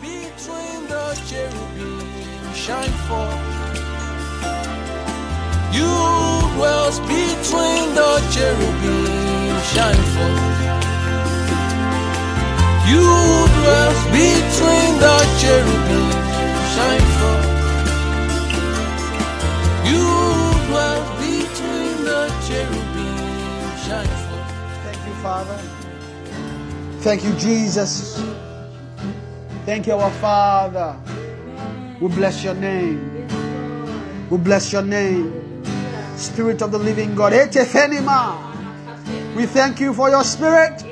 between the cherubim shine forth. You dwells between the cherubim shine forth. You dwells between the cherubim shine forth. You dwells between the cherubim shine forth. Thank you, Father. Thank you, Jesus. Thank you, our Father. We bless your name. We bless your name. Spirit of the living God. We thank you for your spirit.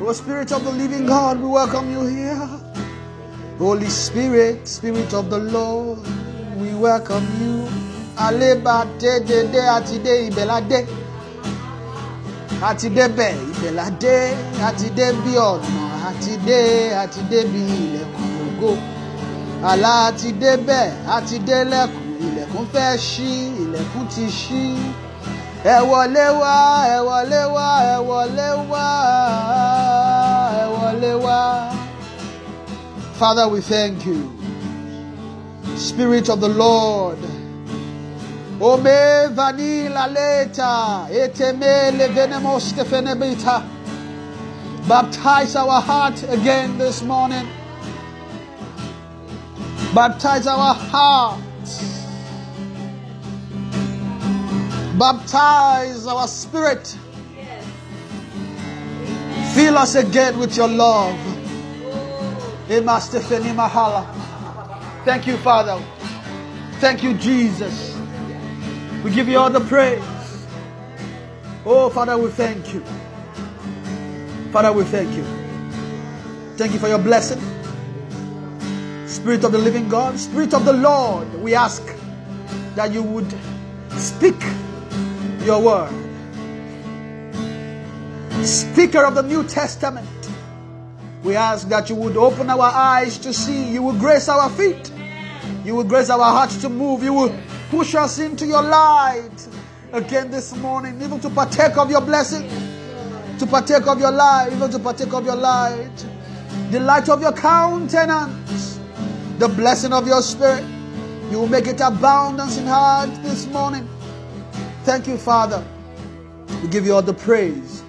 O Spirit of the living God, we welcome you here. Holy Spirit, Spirit of the Lord, we welcome you. Aleba de de de débi ọ̀nà. Àti dé àti débi ilẹ̀kùn ògo. Àlá àti débẹ̀ àti délẹ̀kùn. Ilẹ̀kùn fẹ́ ṣí. Ilẹ̀kùn ti ṣí. Ẹ wọlé wá, ẹ wọlé wá, ẹ wọlé wá, ẹ wọlé wá. Father, we thank you. Spirit of the Lord. Ome vanila leta, eteme levenemos stefenebita. Baptize our heart again this morning. Baptize our hearts. Baptize our spirit. Fill us again with your love. Thank you, Father. Thank you, Jesus. We give you all the praise. Oh, Father, we thank you. Father, we thank you. Thank you for your blessing. Spirit of the living God, Spirit of the Lord, we ask that you would speak your word. Speaker of the New Testament, we ask that you would open our eyes to see, you will grace our feet, you will grace our hearts to move, you will push us into your light again this morning, even to partake of your blessing, to partake of your life, even to partake of your light, the light of your countenance, the blessing of your spirit. You will make it abundance in heart this morning. Thank you, Father. We give you all the praise.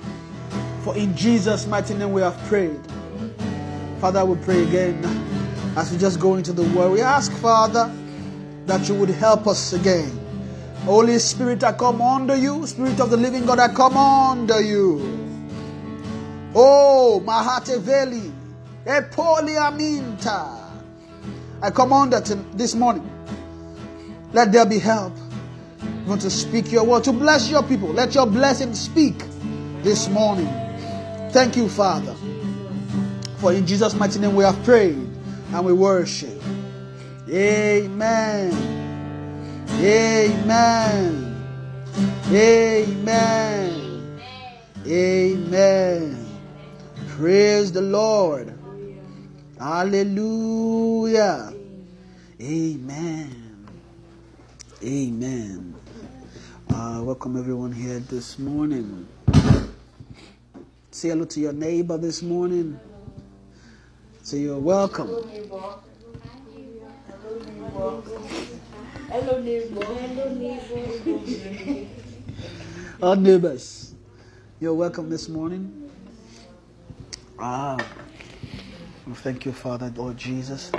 For in Jesus' mighty name we have prayed. Father, we pray again as we just go into the word. We ask, Father, that you would help us again. Holy Spirit, I come under you. Spirit of the living God, I come under you. Oh, Mahateveli, Epoliaminta. I under to this morning. Let there be help. You want to speak your word, to bless your people. Let your blessing speak this morning. Thank you, Father. For in Jesus' mighty name we have prayed and we worship. Amen. Amen. Amen. Amen. Praise the Lord. Hallelujah. Amen. Amen. Uh, welcome everyone here this morning. Say hello to your neighbor this morning. Say you're welcome. Hello, neighbor. Hello, neighbor. Our neighbors, you're welcome this morning. Ah, thank you, Father, Lord Jesus.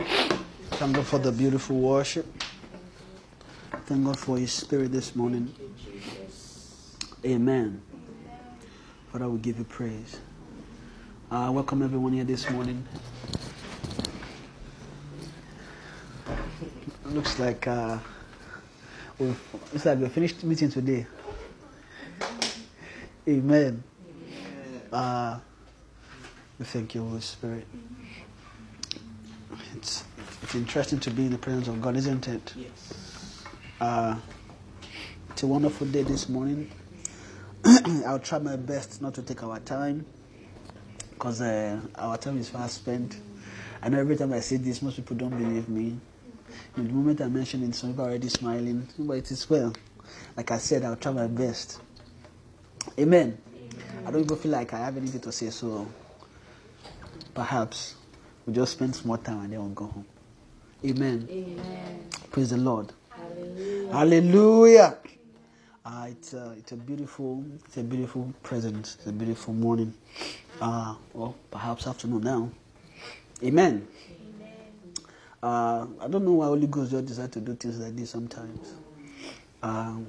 Thank God for the beautiful worship. Thank God for His Spirit this morning. Amen. Father, we give you praise. Uh, welcome everyone here this morning. Looks like uh, we've, looks like we finished meeting today. Amen. Uh, we thank you, Holy Spirit. It's it's interesting to be in the presence of God, isn't it? Yes. Uh, it's a wonderful day this morning. I'll try my best not to take our time because uh, our time is fast spent. I know every time I say this, most people don't believe me. In the moment I mention it, some people are already smiling, but it is well. Like I said, I'll try my best. Amen. I don't even feel like I have anything to say, so perhaps We just spend some more time and then we'll go home. Amen. Amen. Praise the Lord. Hallelujah. Hallelujah. Uh, it's, a, it's a beautiful, it's a beautiful present. It's a beautiful morning. Uh, well, perhaps afternoon now. Amen. Uh, I don't know why Holy Ghost just decide to do things like this sometimes. Um,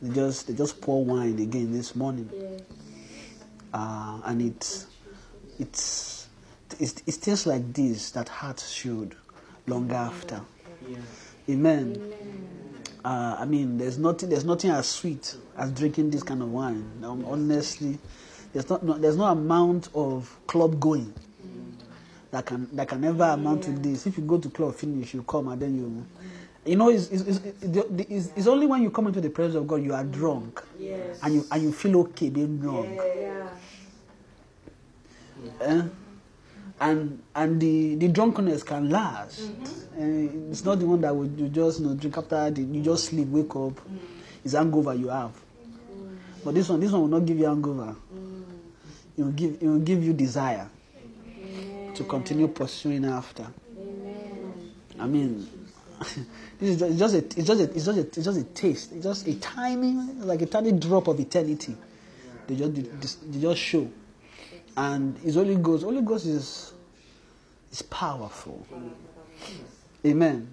they just they just pour wine again this morning, uh, and it's it's it's it's things like this that hearts should long after. Amen. Uh, I mean, there's nothing there's nothing as sweet as drinking this kind of wine. Um, honestly, there's not no, there's no amount of club going that can that can ever amount to this. If you go to club finish, you come and then you, you know, it's, it's, it's, it's, it's only when you come into the presence of God you are drunk Yes. and you and you feel okay being drunk. Yeah. Eh? And and the, the drunkenness can last. Mm-hmm. Eh, it's not the one that would you just you know, drink after the, you just sleep, wake up. Mm. It's hangover you have. Mm. But this one, this one will not give you hangover. Mm. It will give it will give you desire to continue pursuing after. I mean, this is just, it's just a it's just a, it's just a, it's just a taste. It's just a tiny like a tiny drop of eternity. They just they just show, and it's Holy Ghost. Holy Ghost is is powerful. Amen.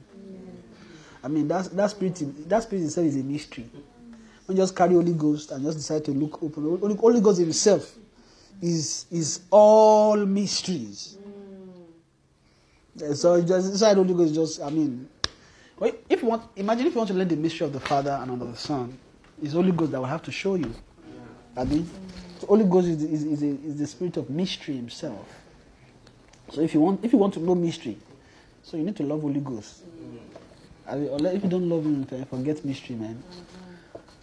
I mean that's that spirit that spirit itself is a mystery. When you just carry Holy Ghost and just decide to look open, Holy, Holy Ghost himself is is all mysteries. So just inside Holy Ghost, just I mean, if you want, imagine if you want to learn the mystery of the Father and of the Son, it's Holy Ghost that will have to show you. I mean, so Holy Ghost is, is, is, a, is the spirit of mystery himself. So if you want, if you want to know mystery, so you need to love Holy Ghost. I mean, if you don't love him, forget mystery, man.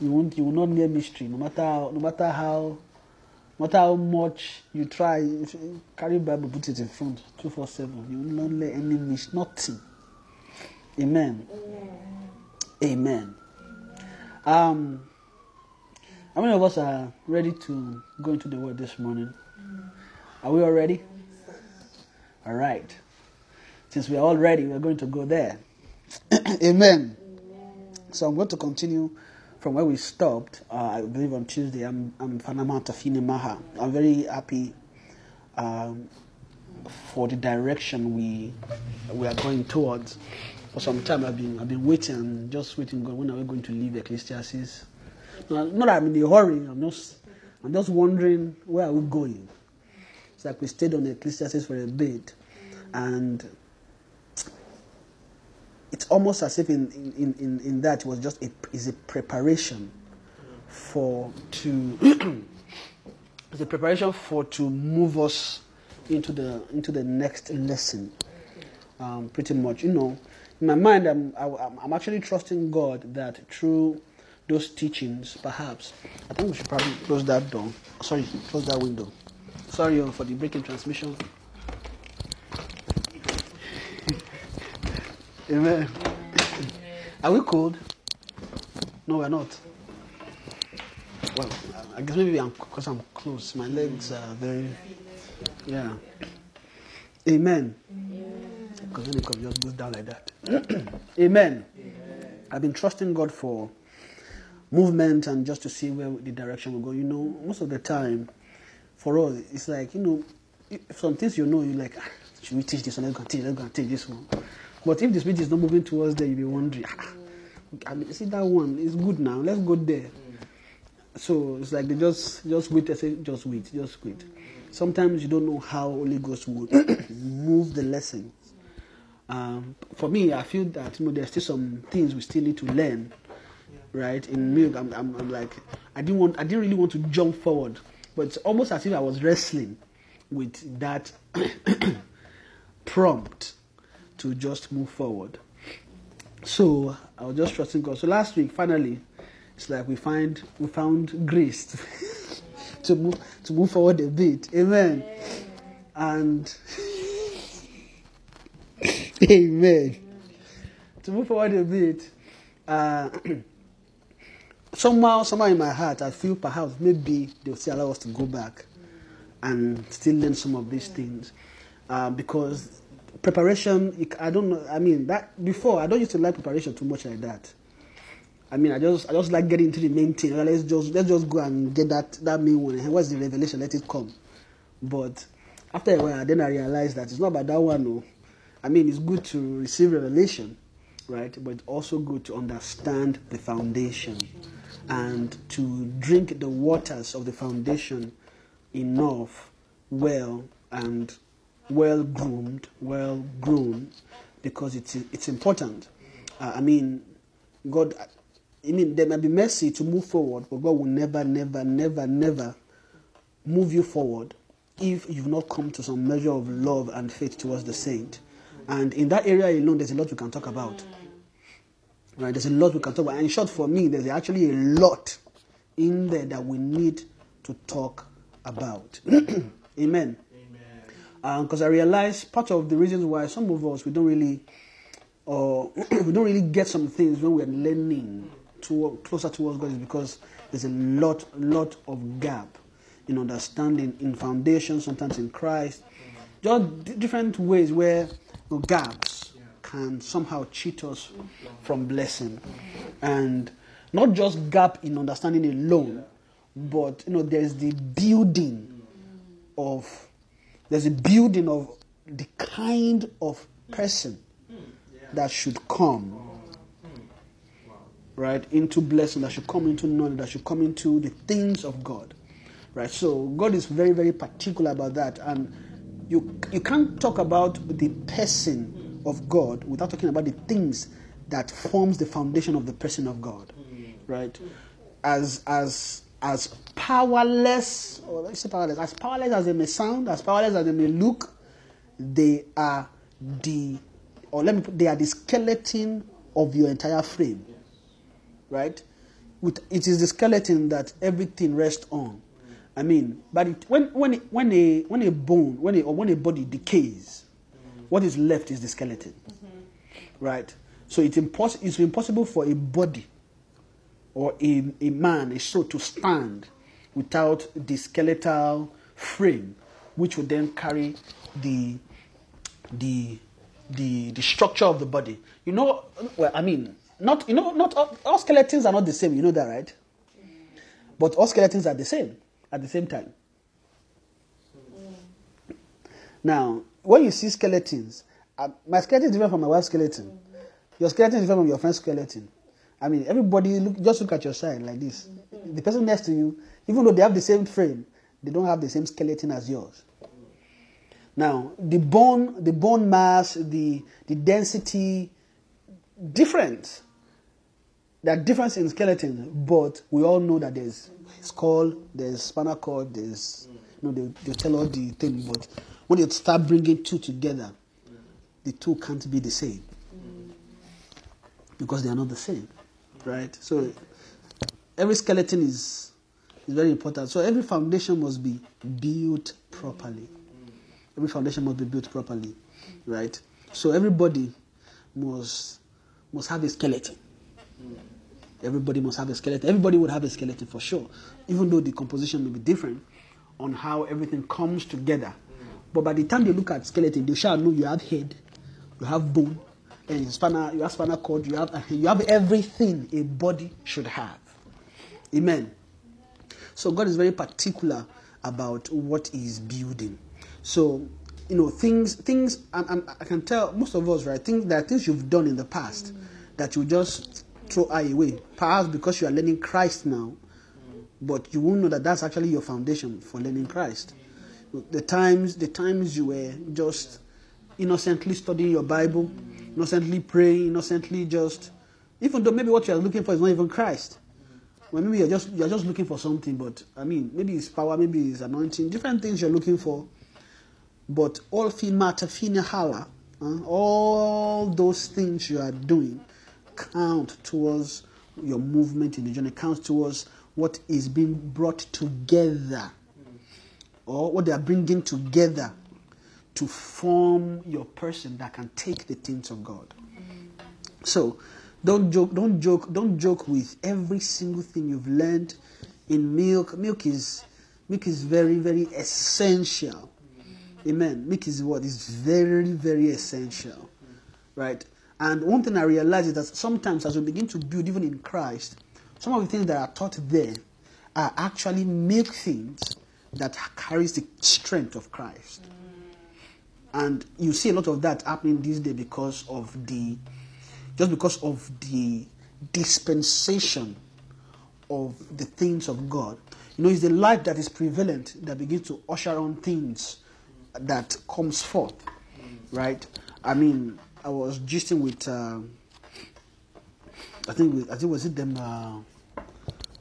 You won't, you will not near mystery, no matter, how, no matter how, no matter how much you try. If you carry Bible, put it in front, two four seven. You will not learn any mystery, nothing. Amen. Amen. Um, how many of us are ready to go into the word this morning? Are we all ready? All right. Since we are all ready, we're going to go there. Amen. So I'm going to continue from where we stopped. Uh, I believe on Tuesday. I'm I'm Fanama Tafini Maha. I'm very happy um, for the direction we we are going towards. For some time, I've been I've been waiting, just waiting. God, when are we going to leave Ecclesiastes? No, not that I'm in a hurry. I'm just I'm just wondering where are we going. Like we stayed on Ecclesiastes for a bit, and it's almost as if in, in, in, in that it was just a, is a preparation for to it's a preparation for to move us into the into the next lesson um, pretty much. You know in my mind I'm, I, I'm I'm actually trusting God that through those teachings perhaps I think we should probably close that door. Sorry close that window sorry oh, for the breaking transmission Amen. Are we cold? No, we're not. Well, I guess maybe I'm because I'm close. My legs are very, yeah. Amen. Because when it just goes down like that. Amen. I've been trusting God for movement and just to see where the direction will go. You know, most of the time, for us, it's like you know, some things you know, you're like, ah, should we teach this one? Let's go and teach. Let's go and teach this one. But if the spirit is not moving towards there, you'll be wondering, ah, I mean, see that one it's good now. Let's go there. So it's like they just just wait. They say just wait, just wait. Sometimes you don't know how Holy Ghost would move the lesson. Um, for me, I feel that you know there's still some things we still need to learn, right? In me, I'm, I'm, I'm like I didn't want, I didn't really want to jump forward, but it's almost as if I was wrestling with that prompt to just move forward. So I was just trusting God. So last week, finally, it's like we find we found grace to, move to move forward a bit. Amen. And Amen. To move forward a bit, uh, somehow, somehow in my heart, I feel perhaps maybe they'll still allow us to go back and still learn some of these things. uh, because preparation. I don't know. I mean that before I don't used to like preparation too much like that. I mean, I just I just like getting into the main thing. Let's just let's just go and get that that main one. What's the revelation? Let it come. But after a while, then I realized that it's not about that one. No, I mean it's good to receive revelation, right? But it's also good to understand the foundation and to drink the waters of the foundation enough, well and well groomed, well grown, because it's it's important. Uh, I mean, God, I mean, there may be mercy to move forward, but God will never, never, never, never move you forward if you've not come to some measure of love and faith towards the saint. And in that area alone, there's a lot we can talk about. Right? There's a lot we can talk about. And in short, for me, there's actually a lot in there that we need to talk about. Amen. Amen. Um, because I realize part of the reasons why some of us we don't really, or we don't really get some things when we're learning to closer towards God is because there's a lot, lot of gap in understanding, in foundation, sometimes in Christ, just di- different ways where you know, gaps can somehow cheat us from blessing, and not just gap in understanding alone, but you know there's the building of there's a building of the kind of person that should come right into blessing that should come into knowledge that should come into the things of god right? So god is very very particular about that. And you you can't talk about the person of god without talking about the things that forms the foundation of the person of god right? As as as powerless oh, or let's say powerless. As powerless as they may sound as powerless as they may look they are the or let me put they are the skeleton of your entire frame right? With it is the skeleton that everything rests on. I mean but it, when when when a when a bone when a or when a body decays what is left is the skeleton right so it's impos- it's impossible for a body or a, a man, a soul to stand without the skeletal frame, which would then carry the the the the structure of the body. You know, well, I mean, not you know, not all, all skeletons are not the same. You know that, right? But all skeletons are the same at the same time. Now, when you see skeletons, uh, my skeleton is different from my wife's skeleton. Your skeleton is different from your friend's skeleton. I mean, everybody look just look at your side like this. The person next to you, even though they have the same frame, they don't have the same skeleton as yours. Now, the bone, the bone mass, the the density, different. There are differences in skeleton, but we all know that there's skull, there's spinal cord, there's you know they they tell all the thing, but when you start bringing two together, the two can't be the same because they are not the same, right? So every skeleton is is very important. So every foundation must be built properly. Every foundation must be built properly, right? So everybody must must have a skeleton. Everybody must have a skeleton. Everybody would have a skeleton for sure, even though the composition may be different on how everything comes together. But by the time they look at skeleton, they shall know you have head, you have bone, and spinal, you have spinal cord, you have you have everything a body should have. Amen. So God is very particular about what He is building. So you know things things I'm, I'm, I can tell most of us right things there are things you've done in the past that you just throw away. Perhaps because you are learning Christ now, but you won't know that that's actually your foundation for learning Christ. The times the times you were just innocently studying your Bible, innocently praying, innocently just even though maybe what you are looking for is not even Christ. Well, maybe you're just you're just looking for something, but I mean, maybe it's power, maybe it's anointing, different things you're looking for. But all matter, hala, all those things you are doing count towards your movement in the journey, counts towards what is being brought together, or what they are bringing together to form your person that can take the things of God. So don't joke, don't joke, don't joke with every single thing you've learned in milk. Milk is milk is very, very essential. Amen. Milk is what is very, very essential. Right? And one thing I realize is that sometimes as we begin to build, even in Christ, some of the things that are taught there are actually milk things that carries the strength of Christ. And you see a lot of that happening these days because of the just because of the dispensation of the things of God. You know, it's the light that is prevalent that begins to usher on things that comes forth, right? I mean, I was gisting with, uh, I think, with, I think was it them, uh,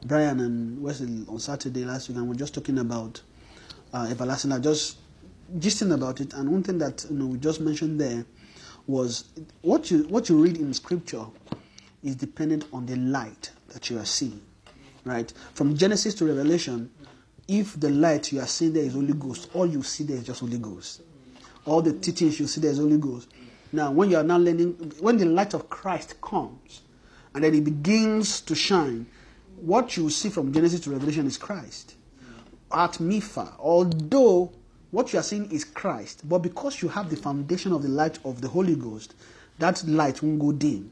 Brian and Wesley on Saturday last week, and we're just talking about uh, everlasting. I just gisting about it, and one thing that you know we just mentioned there was what you what you read in Scripture is dependent on the light that you are seeing, right? From Genesis to Revelation, if the light you are seeing there is Holy Ghost, all you see there is just Holy Ghost. All the teachings you see there is Holy Ghost. Now, when you are now learning, when the light of Christ comes, and then it begins to shine, what you see from Genesis to Revelation is Christ. At Mifa, although what you are seeing is Christ, but because you have the foundation of the light of the Holy Ghost, that light won't go dim.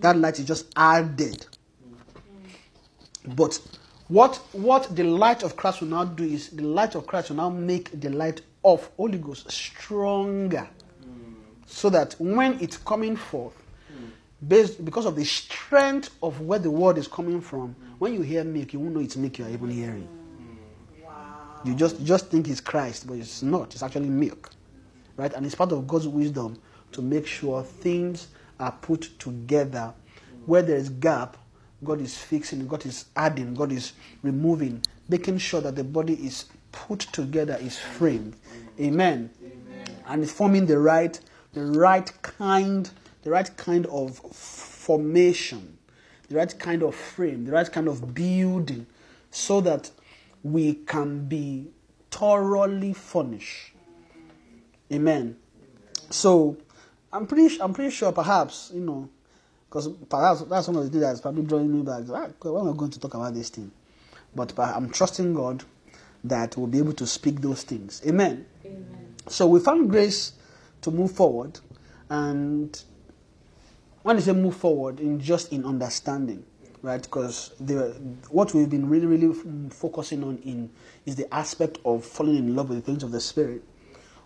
That light is just added. But what what the light of Christ will now do is the light of Christ will now make the light of Holy Ghost stronger. So that when it's coming forth, based because of the strength of where the word is coming from, when you hear milk, you won't know it's milk you are even hearing. You just you just think it's Christ, but it's not. It's actually milk, right? And it's part of God's wisdom to make sure things are put together. Where there is gap, God is fixing, God is adding, God is removing, making sure that the body is put together, is framed. Amen. And it's forming the right, the right kind, the right kind of formation, the right kind of frame, the right kind of building, so that we can be thoroughly furnished. Amen. So I'm pretty I'm pretty sure perhaps, you know, because perhaps that's one of the things that's probably drawing me back. Ah, when am I going to talk about this thing? But I'm trusting God that we'll be able to speak those things. Amen. So we found grace to move forward, and when I say move forward, in just in understanding, right? Because what we've been really, really focusing on in is the aspect of falling in love with the things of the spirit,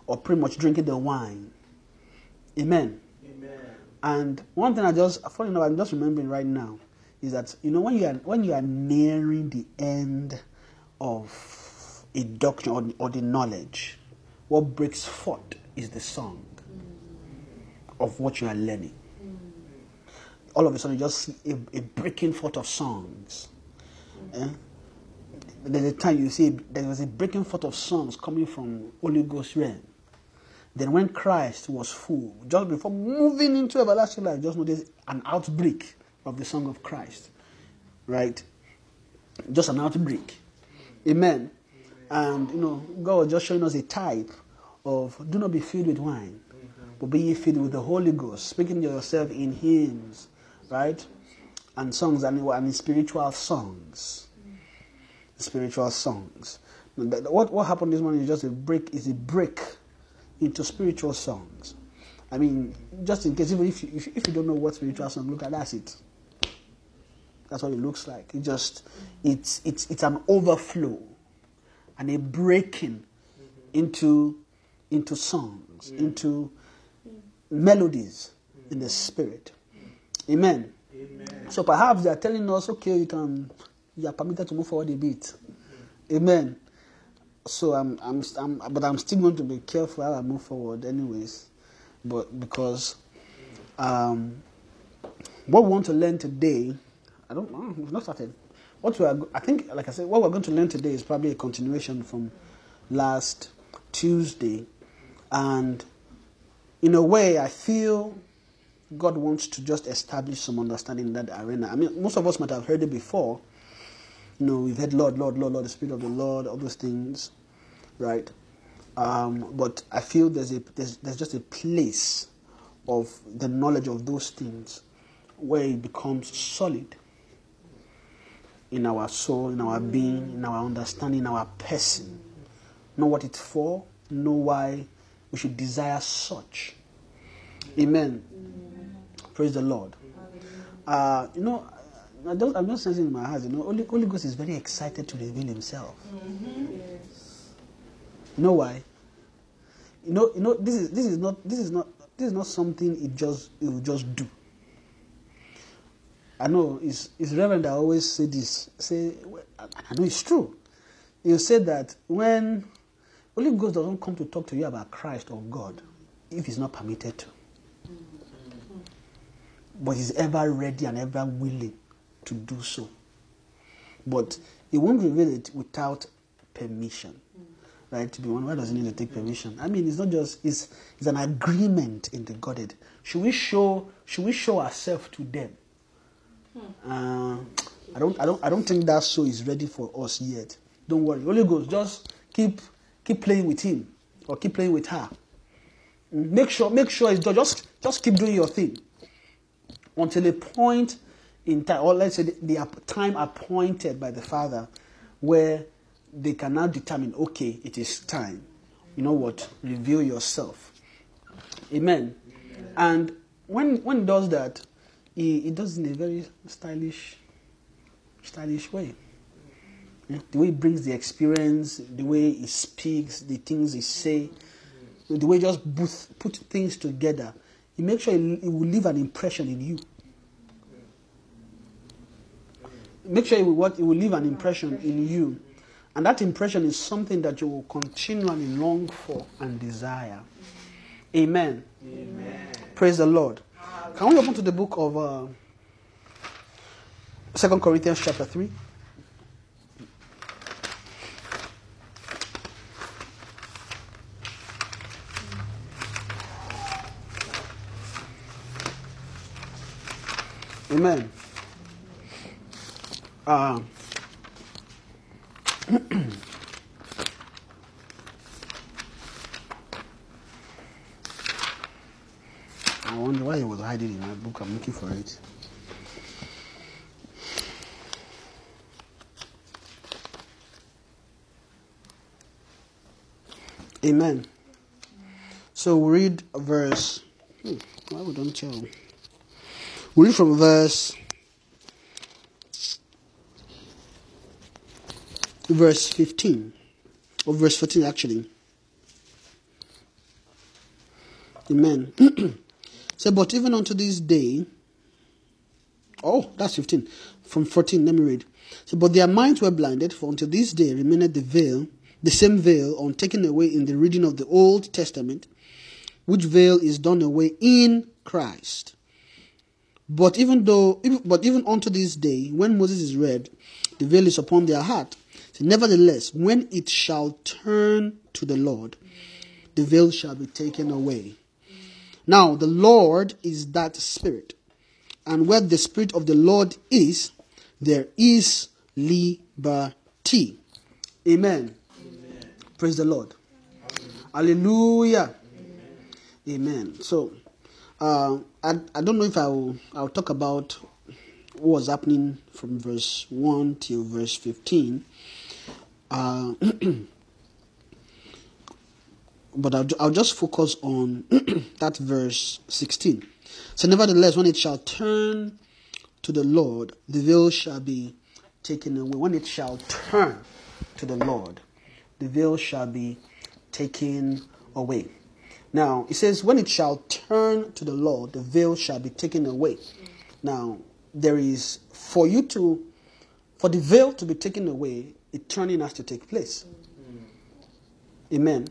or pretty much drinking the wine. Amen. And one thing I just, funny enough, I'm just remembering right now is that you know when you are when you are nearing the end of a doctrine or, or the knowledge, what breaks forth is the song of what you are learning. All of a sudden, you just see a, a breaking forth of songs. Eh? There's a time you see there was a breaking forth of songs coming from Holy Ghost realm. Then when Christ was full, just before moving into everlasting life, just notice an outbreak of the song of Christ. Right? Just an outbreak. Amen. And you know, God was just showing us a type of do not be filled with wine, but be ye filled with the Holy Ghost, speaking to yourself in hymns, right? And songs and, and spiritual songs. Spiritual songs. What what happened this morning is just a break, is a break into spiritual songs. I mean, just in case, even if you, if, if you don't know what spiritual song, look at that's it. That's what it looks like. It just, it's, it's, it's an overflow and a breaking into, into songs, mm. into melodies in the spirit. Amen. So perhaps they are telling us, okay, you can, you are permitted to move forward a bit. Amen. So I'm, I'm, I'm, but I'm still going to be careful how I move forward, anyways. But because um, what we want to learn today, I don't know, we've not started. What we are, I think, like I said, what we're going to learn today is probably a continuation from last Tuesday, and in a way, I feel God wants to just establish some understanding in that arena. I mean, most of us might have heard it before. You know, we've heard Lord, Lord, Lord, Lord, the Spirit of the Lord, all those things, right? Um, but I feel there's a there's, there's just a place of the knowledge of those things where it becomes solid in our soul, in our being, in our understanding, in our person. Know what it's for, know why we should desire such. Amen. Praise the Lord. Uh, you know, I don't, I'm just sensing in my heart, you know, Holy, Holy Ghost is very excited to reveal himself. You know why? You know, you know, this is this is not this is not this is not something it just it will just do. I know it's it's Reverend that always say this. Say I I know it's true. You say that when Holy Ghost doesn't come to talk to you about Christ or God, if he's not permitted to. But he's ever ready and ever willing to do so. But he won't reveal it without permission. Right? To be one, why does he need to take permission? I mean, it's not just it's it's an agreement in the Godhead. Should we show should we show ourselves to them? Uh, I don't I don't I don't think that show is ready for us yet. Don't worry. Holy Ghost, just keep keep playing with him or keep playing with her. Mm, Make sure make sure it's just just keep doing your thing until a point in time, or let's say the, the time appointed by the Father, where they can now determine, okay, it is time. You know what? Reveal yourself. Amen. And when when he does that, he, he does it in a very stylish, stylish way. Yeah? The way he brings the experience, the way he speaks, the things he say, the way he just booth, put things together, he makes sure it, he will leave an impression in you. Make sure it will, what, he will leave an impression in you. And that impression is something that you will continually long for and desire. Amen. Praise the Lord. Can we open to the book of uh, 2 Corinthians chapter 3? Amen. Uh, I wonder why it was hiding in my book. I'm looking for it. Amen. So we read a verse. Hmm, why we don't tell? We read from verse. Verse 15. Or verse 14, actually. Amen. so, but even unto this day, oh, that's 15. From 14, let me read. So, but their minds were blinded, for until this day remained the veil, the same veil, on taken away in the reading of the Old Testament, which veil is done away in Christ. But even though, but even unto this day, when Moses is read, the veil is upon their heart. So nevertheless, when it shall turn to the Lord, the veil shall be taken away. Now, the Lord is that Spirit. And where the Spirit of the Lord is, there is liberty. Amen. Praise the Lord. Hallelujah. Amen. So, uh, I, I don't know if I'll, I'll talk about what was happening from verse 1 till verse 15. Uh, but I'll, I'll just focus on that verse 16. So, nevertheless, when it shall turn to the Lord, the veil shall be taken away. When it shall turn to the Lord, the veil shall be taken away. Now, it says, when it shall turn to the Lord, the veil shall be taken away. Now, there is, for you to, for the veil to be taken away, a turning has to take place. Amen.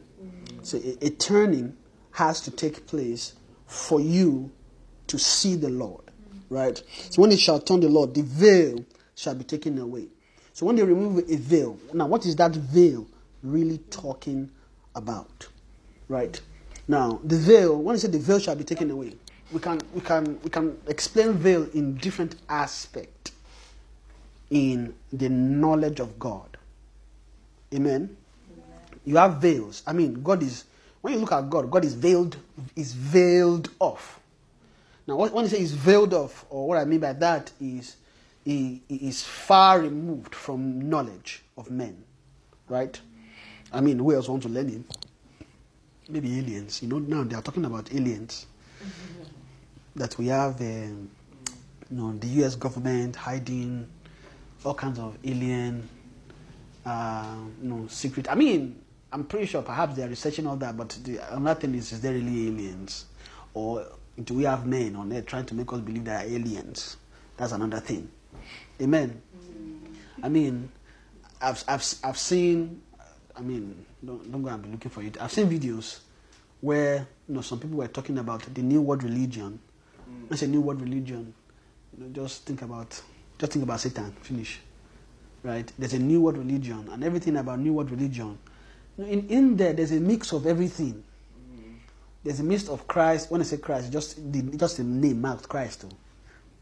So a, a turning has to take place for you to see the Lord. Right? So when it shall turn the Lord, the veil shall be taken away. So when they remove a veil, now what is that veil really talking about? Right? Now the veil, when you say the veil shall be taken away, we can we can we can explain veil in different aspects in the knowledge of God. Amen. You have veils. I mean, God is when you look at God, God is veiled, is veiled off. Now, when you say is veiled off, or what I mean by that is he, he is far removed from knowledge of men, right? I mean, who else wants to learn him? Maybe aliens. You know, now they are talking about aliens. That we have, um, you know, the U.S. government hiding all kinds of alien, uh, you know, secret. I mean, I'm pretty sure perhaps they are researching all that, but the another thing is, is there really aliens, or do we have men on earth trying to make us believe they are aliens? That's another thing. Amen. I mean, I've, I've, I've seen, I mean, don't, don't go and be looking for it. I've seen videos where, you know, some people were talking about the new world religion. Mm. I a new world religion. You know, just think about, just think about Satan. Finish. Right? There's a new world religion, and everything about new world religion. You know, In, in there, there's a mix of everything. Mm. There's a mix of Christ. When I say Christ, just the, just the name marked Christ. Too.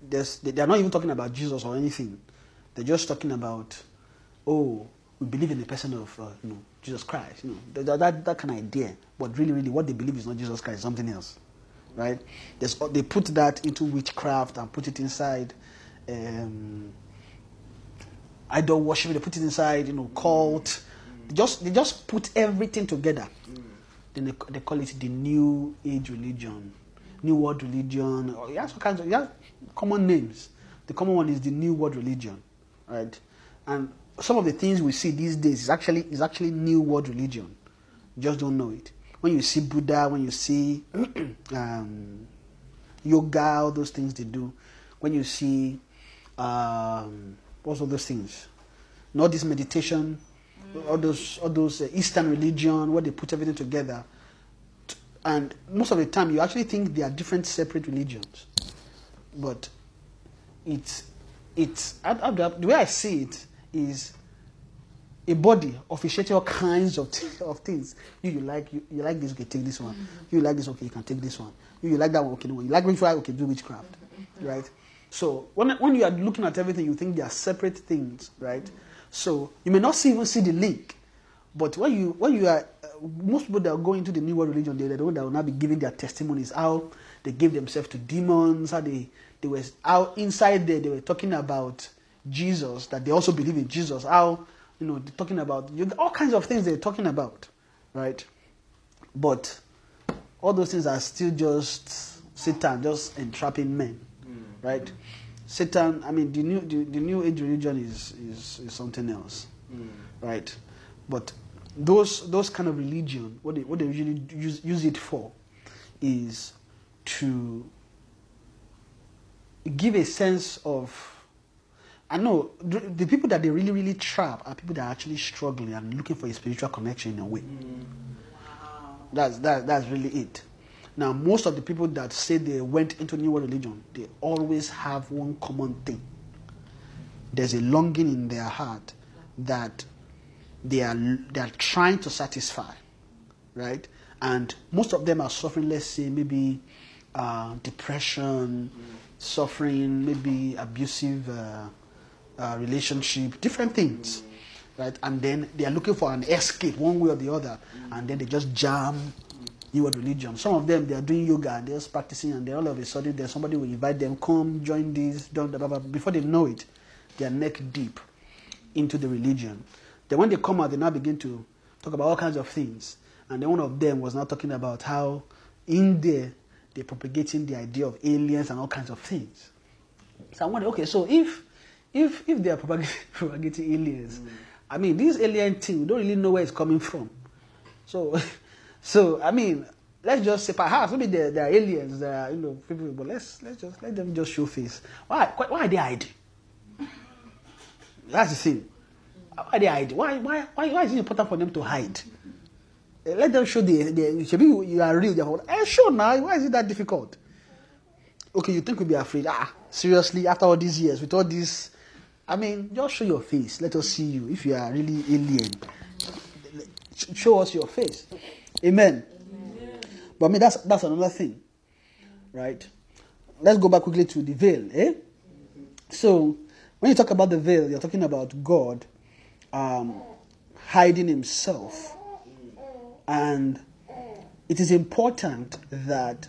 There's, they- they're not even talking about Jesus or anything. They're just talking about, oh, we believe in the person of uh, you know Jesus Christ. You know that, that- that kind of idea. But really, really, what they believe is not Jesus Christ, something else, right? There's, they put that into witchcraft and put it inside. Um, idol worship. They put it inside, you know, cult. They just they just put everything together. Then they, they call it the New Age religion, New World religion. It has all kinds of common names. The common one is the New World religion, right? And some of the things we see these days is actually is actually New World religion. You just don't know it. When you see Buddha, when you see um, yoga, all those things they do. When you see um, what's all those things? Not this meditation, all those all those uh, Eastern religion where they put everything together. T- And most of the time, you actually think they are different, separate religions, but it's it's I- I- the way I see it is a body officiating all kinds of, th- of things. You, you like you, you like this, okay, take this one. You like this, okay, you can take this one. You, you like that one, okay, no. You like ritual, okay, do witchcraft, right? So when when you are looking at everything, you think they are separate things, right? So you may not see, even see the link, but when you when you are uh, most people that are going to the new world religion, they, they the one that will not be giving their testimonies how they gave themselves to demons, how they they were how inside there they were talking about Jesus, that they also believe in Jesus, how you know they're talking about you, all kinds of things they're talking about, right? But all those things are still just Satan just entrapping men, mm. right? Satan, I mean, the new the, the new age religion is, is is something else, mm. right? But those those kind of religion, what they what they usually use use it for, is to give a sense of. I know the, the people that they really really trap are people that are actually struggling and looking for a spiritual connection in a way. That's that, that's really it. Now, most of the people that say they went into New World religion, they always have one common thing. There's a longing in their heart that they are they are trying to satisfy, right? And most of them are suffering. Let's say maybe uh, depression, suffering, maybe abusive uh, uh, relationship, different things, right? And then they are looking for an escape one way or the other, and then they just jam New religion. Some of them they are doing yoga and they're just practicing, and then all of a sudden there's somebody will invite them, come join this, blah, blah, blah. Before they know it, they are neck deep into the religion. Then when they come out, they now begin to talk about all kinds of things. And then one of them was now talking about how in there they're propagating the idea of aliens and all kinds of things. So I wonder, okay, so if if if they are propagating, propagating aliens, I mean, this alien thing, we don't really know where it's coming from. So, so I mean, let's just say perhaps maybe there are aliens, there are you know people, but let's let's just let them just show face. Why why, are they hiding? That's the thing. Why are they hiding? Why why why, why is it important for them to hide? Eh, Let them show the, the be you are real. They're like, eh, now. Why is it that difficult? Okay, you think we'll be afraid? Ah, seriously? After all these years, with all this, I mean, just show your face. Let us see you. If you are really alien, show us your face. Amen. But I mean, that's that's another thing, right? Let's go back quickly to the veil. Eh? So, when you talk about the veil, you're talking about God um, hiding Himself, and it is important that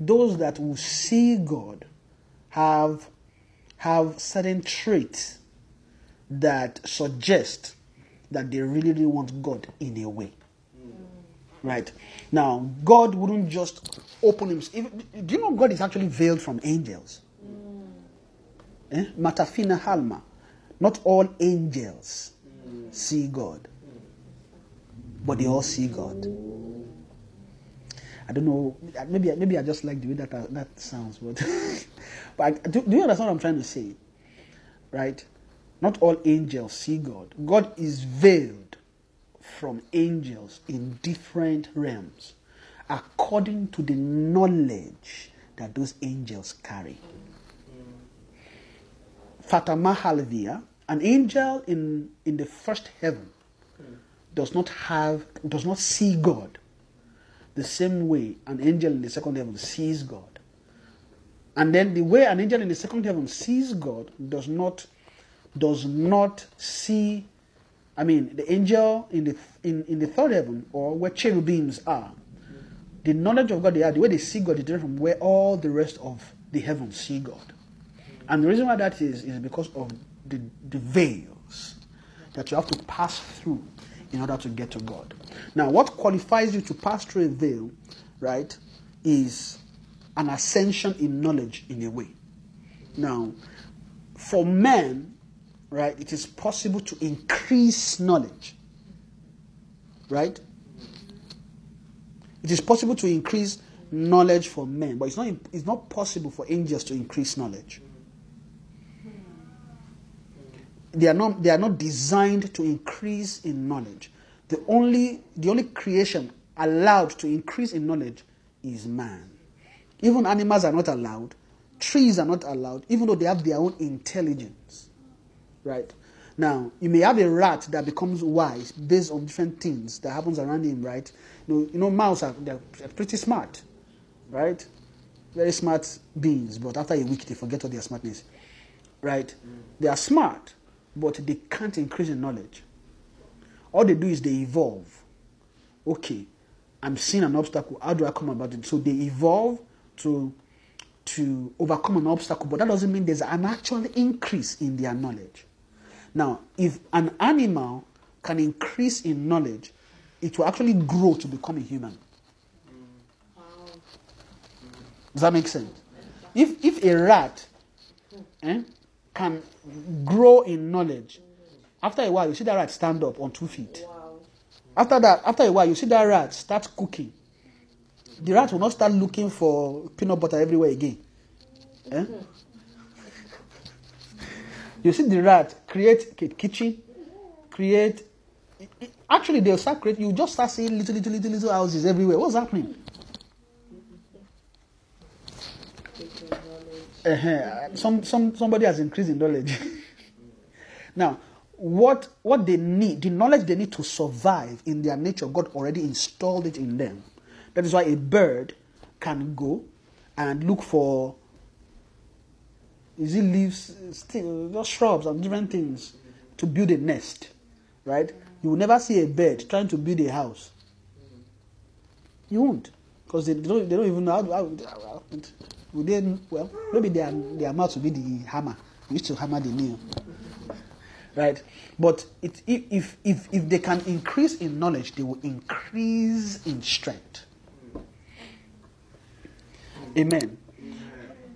those that will see God have have certain traits that suggest that they really, really want God in a way. Right. Now, God wouldn't just open him. If, do you know God is actually veiled from angels? Eh? Matafina Halma. Not all angels see God, but they all see God. I don't know. Maybe maybe I just like the way that uh, that sounds, but but do, do you understand what I'm trying to say? Right? Not all angels see God. God is veiled from angels in different realms according to the knowledge that those angels carry. Fatima Halvia, an angel in, in the first heaven, does not have does not see God the same way an angel in the second heaven sees God. And then the way an angel in the second heaven sees God does not does not see I mean the angel in the in, in the third heaven or where cherubims are, the knowledge of God they are, the way they see God is different from where all the rest of the heavens see God. And the reason why that is is because of the, the veils that you have to pass through in order to get to God. Now, what qualifies you to pass through a veil, right, is an ascension in knowledge in a way. Now, for men, right, it is possible to increase knowledge, right? It is possible to increase knowledge for men, but it's not, it's not possible for angels to increase knowledge. They are not, they are not designed to increase in knowledge. The only, the only creation allowed to increase in knowledge is man. Even animals are not allowed. Trees are not allowed, even though they have their own intelligence. Right? Now, you may have a rat that becomes wise based on different things that happens around him, right? You know, you know mouse are they're pretty smart, right? Very smart beings, but after a week they forget all their smartness, right? They are smart, but they can't increase in knowledge. All they do is they evolve. Okay, I'm seeing an obstacle. How do I come about it? So they evolve to to overcome an obstacle, but that doesn't mean there's an actual increase in their knowledge. Now, if an animal can increase in knowledge, it will actually grow to become a human. Does that make sense? If if a rat eh, can grow in knowledge, after a while you see that rat stand up on two feet. Wow. After that, after a while you see that rat start cooking. The rat will not start looking for peanut butter everywhere again. Eh? You see the rat create a kitchen, create. Actually, they'll start creating. You just start seeing little, little, little, little houses everywhere. What's happening? Uh-huh. Some, some, somebody has increased in knowledge. now, what, what they need, the knowledge they need to survive in their nature, God already installed it in them. That is why a bird can go and look for is it leaves, still, just shrubs and different things to build a nest, right? You will never see a bird trying to build a house. You won't, because they, don't, they don't even know how. how, how they, well, maybe their their mouth will be the hammer. We used to hammer the nail, right? But it, if if if they can increase in knowledge, they will increase in strength. Amen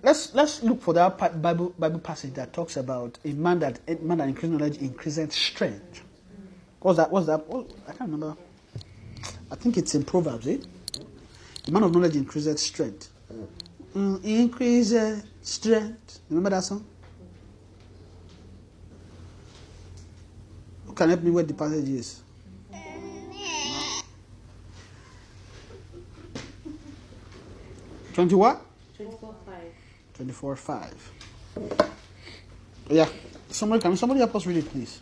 let's let's look for that Bible Bible passage that talks about a man that a man that increases knowledge increases strength. What's that? What's that? What, I can't remember. I think it's in Proverbs, eh? The man of knowledge increases strength. Mm, increases strength. Remember that song? Who can help me where the passage is? Twenty what? 24 5. 24 5. Yeah. Somebody can somebody help us read it, please.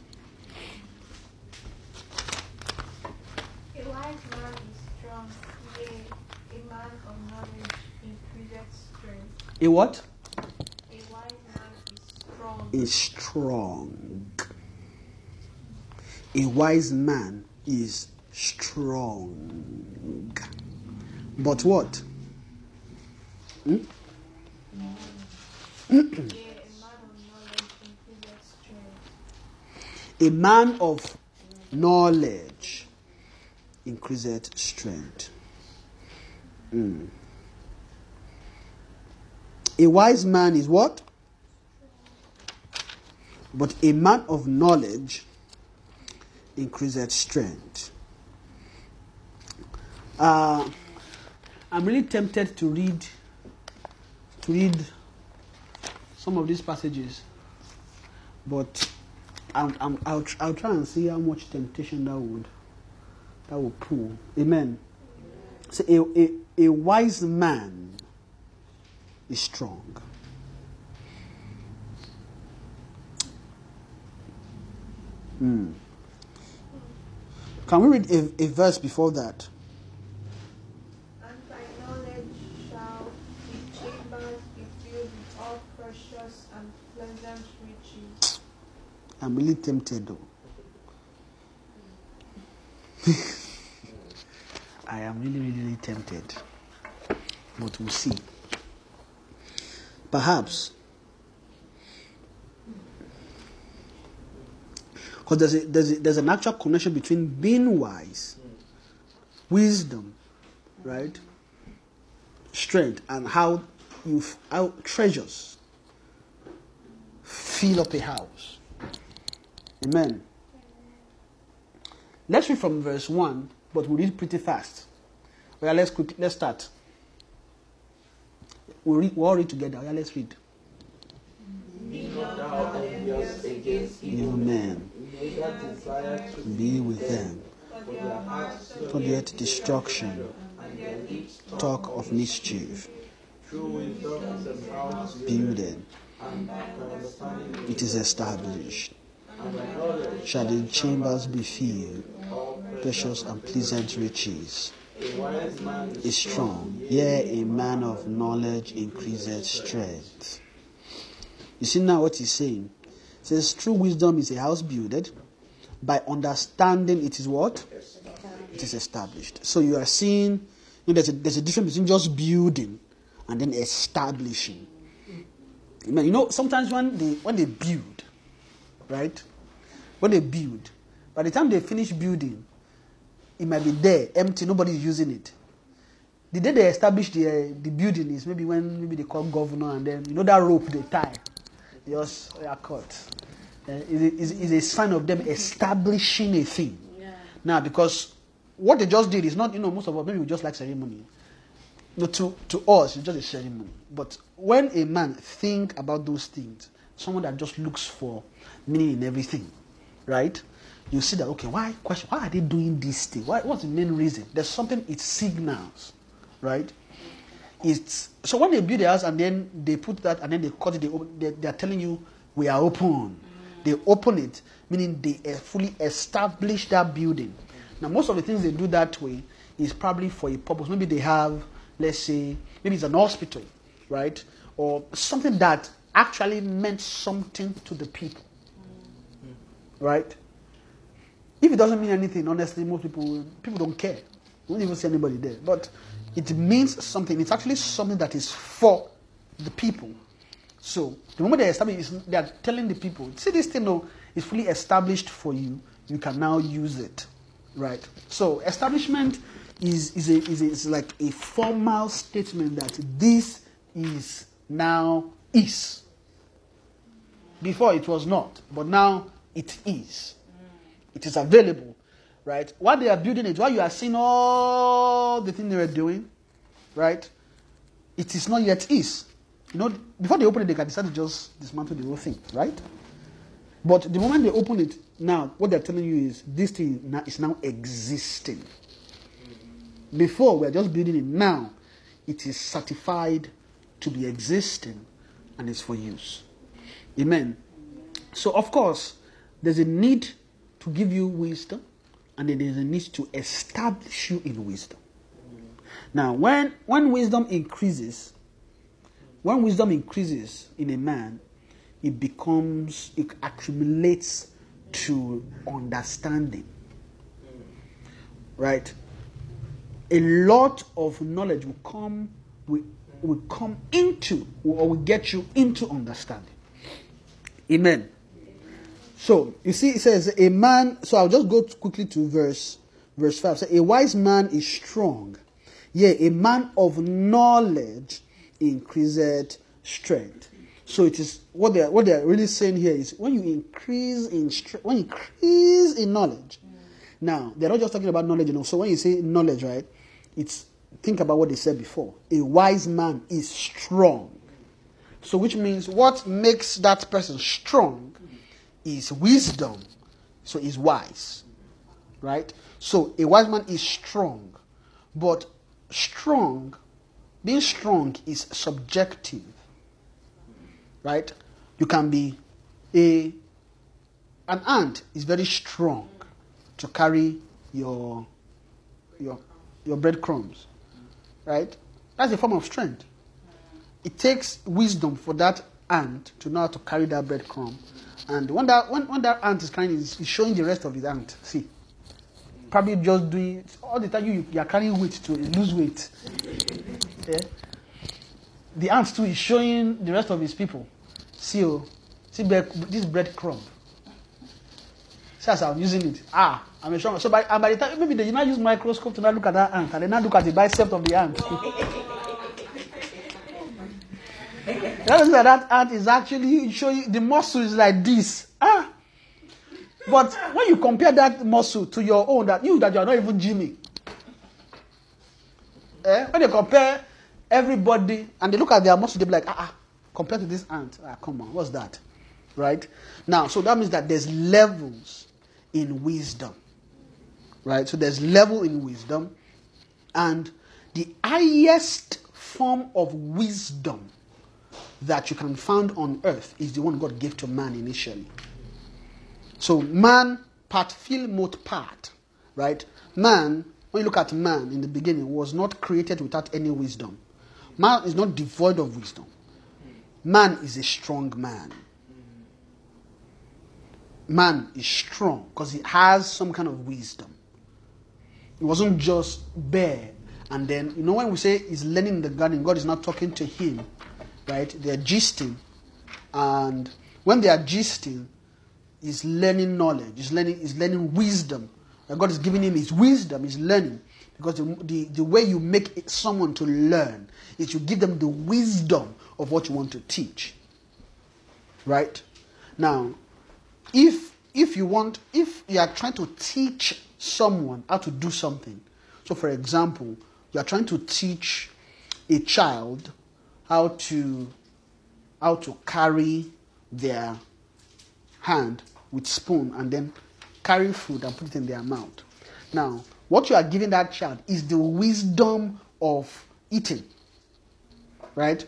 A wise man is strong, yea, a man of knowledge increaseth strength. A what? A wise man is strong, Is strong. A wise man is strong. But what? Hmm? a man of knowledge increaseth strength. A man of knowledge increaseth strength. Mm. A wise man is what? But a man of knowledge increaseth strength. Uh, I'm really tempted to read to read some of these passages, but I'm, I'm, I'll, I'll try and see how much temptation that would that would pull. Amen. So a, a, a wise man is strong. Hmm. Can we read a, a verse before that? And by knowledge shall the chambers be filled with all precious and pleasant riches. I'm really tempted though. I am really, really, really tempted. But we'll see. Perhaps. Because there's, there's, there's an actual connection between being wise, wisdom, right? Strength, and how you how treasures fill up a house. Amen. Let's read from verse 1, but we'll read pretty fast. Well, let's quick, let's start. We'll, read, we'll all read together. Yeah, let's read. Be not thou envious against Evil men, neither desire to be with them, for their destruction, talk of mischief, building, it is established. Shall the chambers be filled, precious and pleasant riches. Is strong, yea, a man of knowledge increases strength. You see now what he's saying? Says true wisdom is a house builded. By understanding it is what? It is established. So you are seeing you know, there's, a, there's a difference between just building and then establishing. You know, sometimes when they when they build, right? When they build, by the time they finish building, it might be there, empty, nobody is using it. The day they establish the uh, the building is maybe when maybe they call governor and then you know that rope they tie, they just they are caught. Uh, is a, is, a sign of them establishing a thing. Now because what they just did is not you know most of us maybe we just like ceremony. No, to to us it's just a ceremony. But when a man think about those things, someone that just looks for meaning in everything, right? You see that okay, why question? Why are they doing this thing? Why, what's the main reason? There's something it signals, right? It's so when they build the house and then they put that and then they cut it. They, open, they, they are telling you we are open. They open it, meaning they eh, fully establish that building. Now most of the things they do that way is probably for a purpose. Maybe they have, let's say, maybe it's an hospital, right, or something that actually meant something to the people, right? If it doesn't mean anything, honestly, most people people don't care. You don't even see anybody there. But it means something. It's actually something that is for the people. So the moment they establish, they are telling the people, see this thing though is fully established for you. You can now use it, right? So establishment is is a, is, a, is like a formal statement that this is now is. Before it was not, but now it is. It is available, right? While they are building it, while you are seeing all the things they were doing, right? It is not yet is. You know, before they open it, they can decide to just dismantle the whole thing, right? But the moment they open it, now what they're telling you is this thing now is now existing. Before we are just building it. Now it is certified to be existing and it's for use. Amen. So of course, there's a need give you wisdom, and it is a need to establish you in wisdom. Now, when when wisdom increases, when wisdom increases in a man, it becomes it accumulates to understanding. Right? A lot of knowledge will come will, will come into or will get you into understanding. Amen. So you see, it says a man. So I'll just go quickly to verse verse 5 says, A wise man is strong, yea, a man of knowledge increaseth strength. So it is what they're what they're really saying here is when you increase in strength, when you increase in knowledge. Now they're not just talking about knowledge, you know. So when you say knowledge, right, it's think about what they said before. A wise man is strong. So which means what makes that person strong is wisdom. So he's wise. Right? So a wise man is strong. But strong, being strong is subjective. Right? You can be a an ant is very strong to carry your your your breadcrumbs. Right? That's a form of strength. It takes wisdom for that ant to know how to carry that breadcrumb. And when that when, when that ant is carrying, he's he's showing the rest of his ant. See, probably just doing all the time you you are carrying weight to lose weight. Yeah. The ant too is showing the rest of his people. See, oh, see bread, this breadcrumb. See as I'm using it. Ah, I'm a strong. So by, by the time maybe they now use microscope to now look at that ant and then now look at the bicep of the ant. That means that that ant is actually showing the muscle is like this. Ah. But when you compare that muscle to your own, that you that you are not even Jimmy. Eh? When you compare everybody and they look at their muscle, they be like, ah, ah, compared to this ant, ah, come on, what's that? Right? Now, so that means that there's levels in wisdom. Right? So there's level in wisdom, and the highest form of wisdom that you can find on earth is the one God gave to man initially. So man part fil mot part, right? Man, when you look at man in the beginning, was not created without any wisdom. Man is not devoid of wisdom. Man is a strong man. Man is strong because he has some kind of wisdom. It wasn't just bare. And then, you know, when we say he's learning in the garden, God is not talking to him, right? They're gisting. And when they are gisting, he's learning knowledge, he's learning, he's learning wisdom. And God is giving him his wisdom, he's learning. Because the, the, the way you make someone to learn is you give them the wisdom of what you want to teach. Right? Now, if if you want if you are trying to teach someone how to do something so for example you are trying to teach a child how to how to carry their hand with spoon and then carry food and put it in their mouth now what you are giving that child is the wisdom of eating right?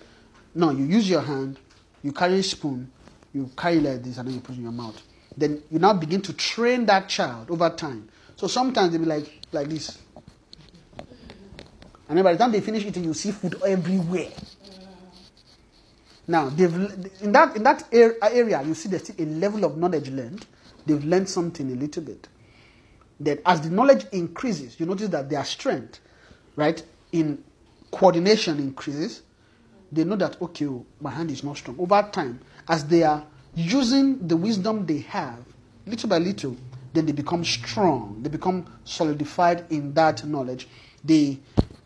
Now you use your hand, you carry a spoon, you carry like this, and then you put it in your mouth. Then you now begin to train that child over time. So sometimes they'll be like like this. And then by the time they finish eating, you see food everywhere. Now, they've in that in that area, you see there's a level of knowledge learned. They've learned something a little bit. Then, as the knowledge increases, you notice that their strength, right, in coordination increases. They know that okay, oh, my hand is not strong. Over time, as they are using the wisdom they have, little by little, then they become strong. They become solidified in that knowledge. They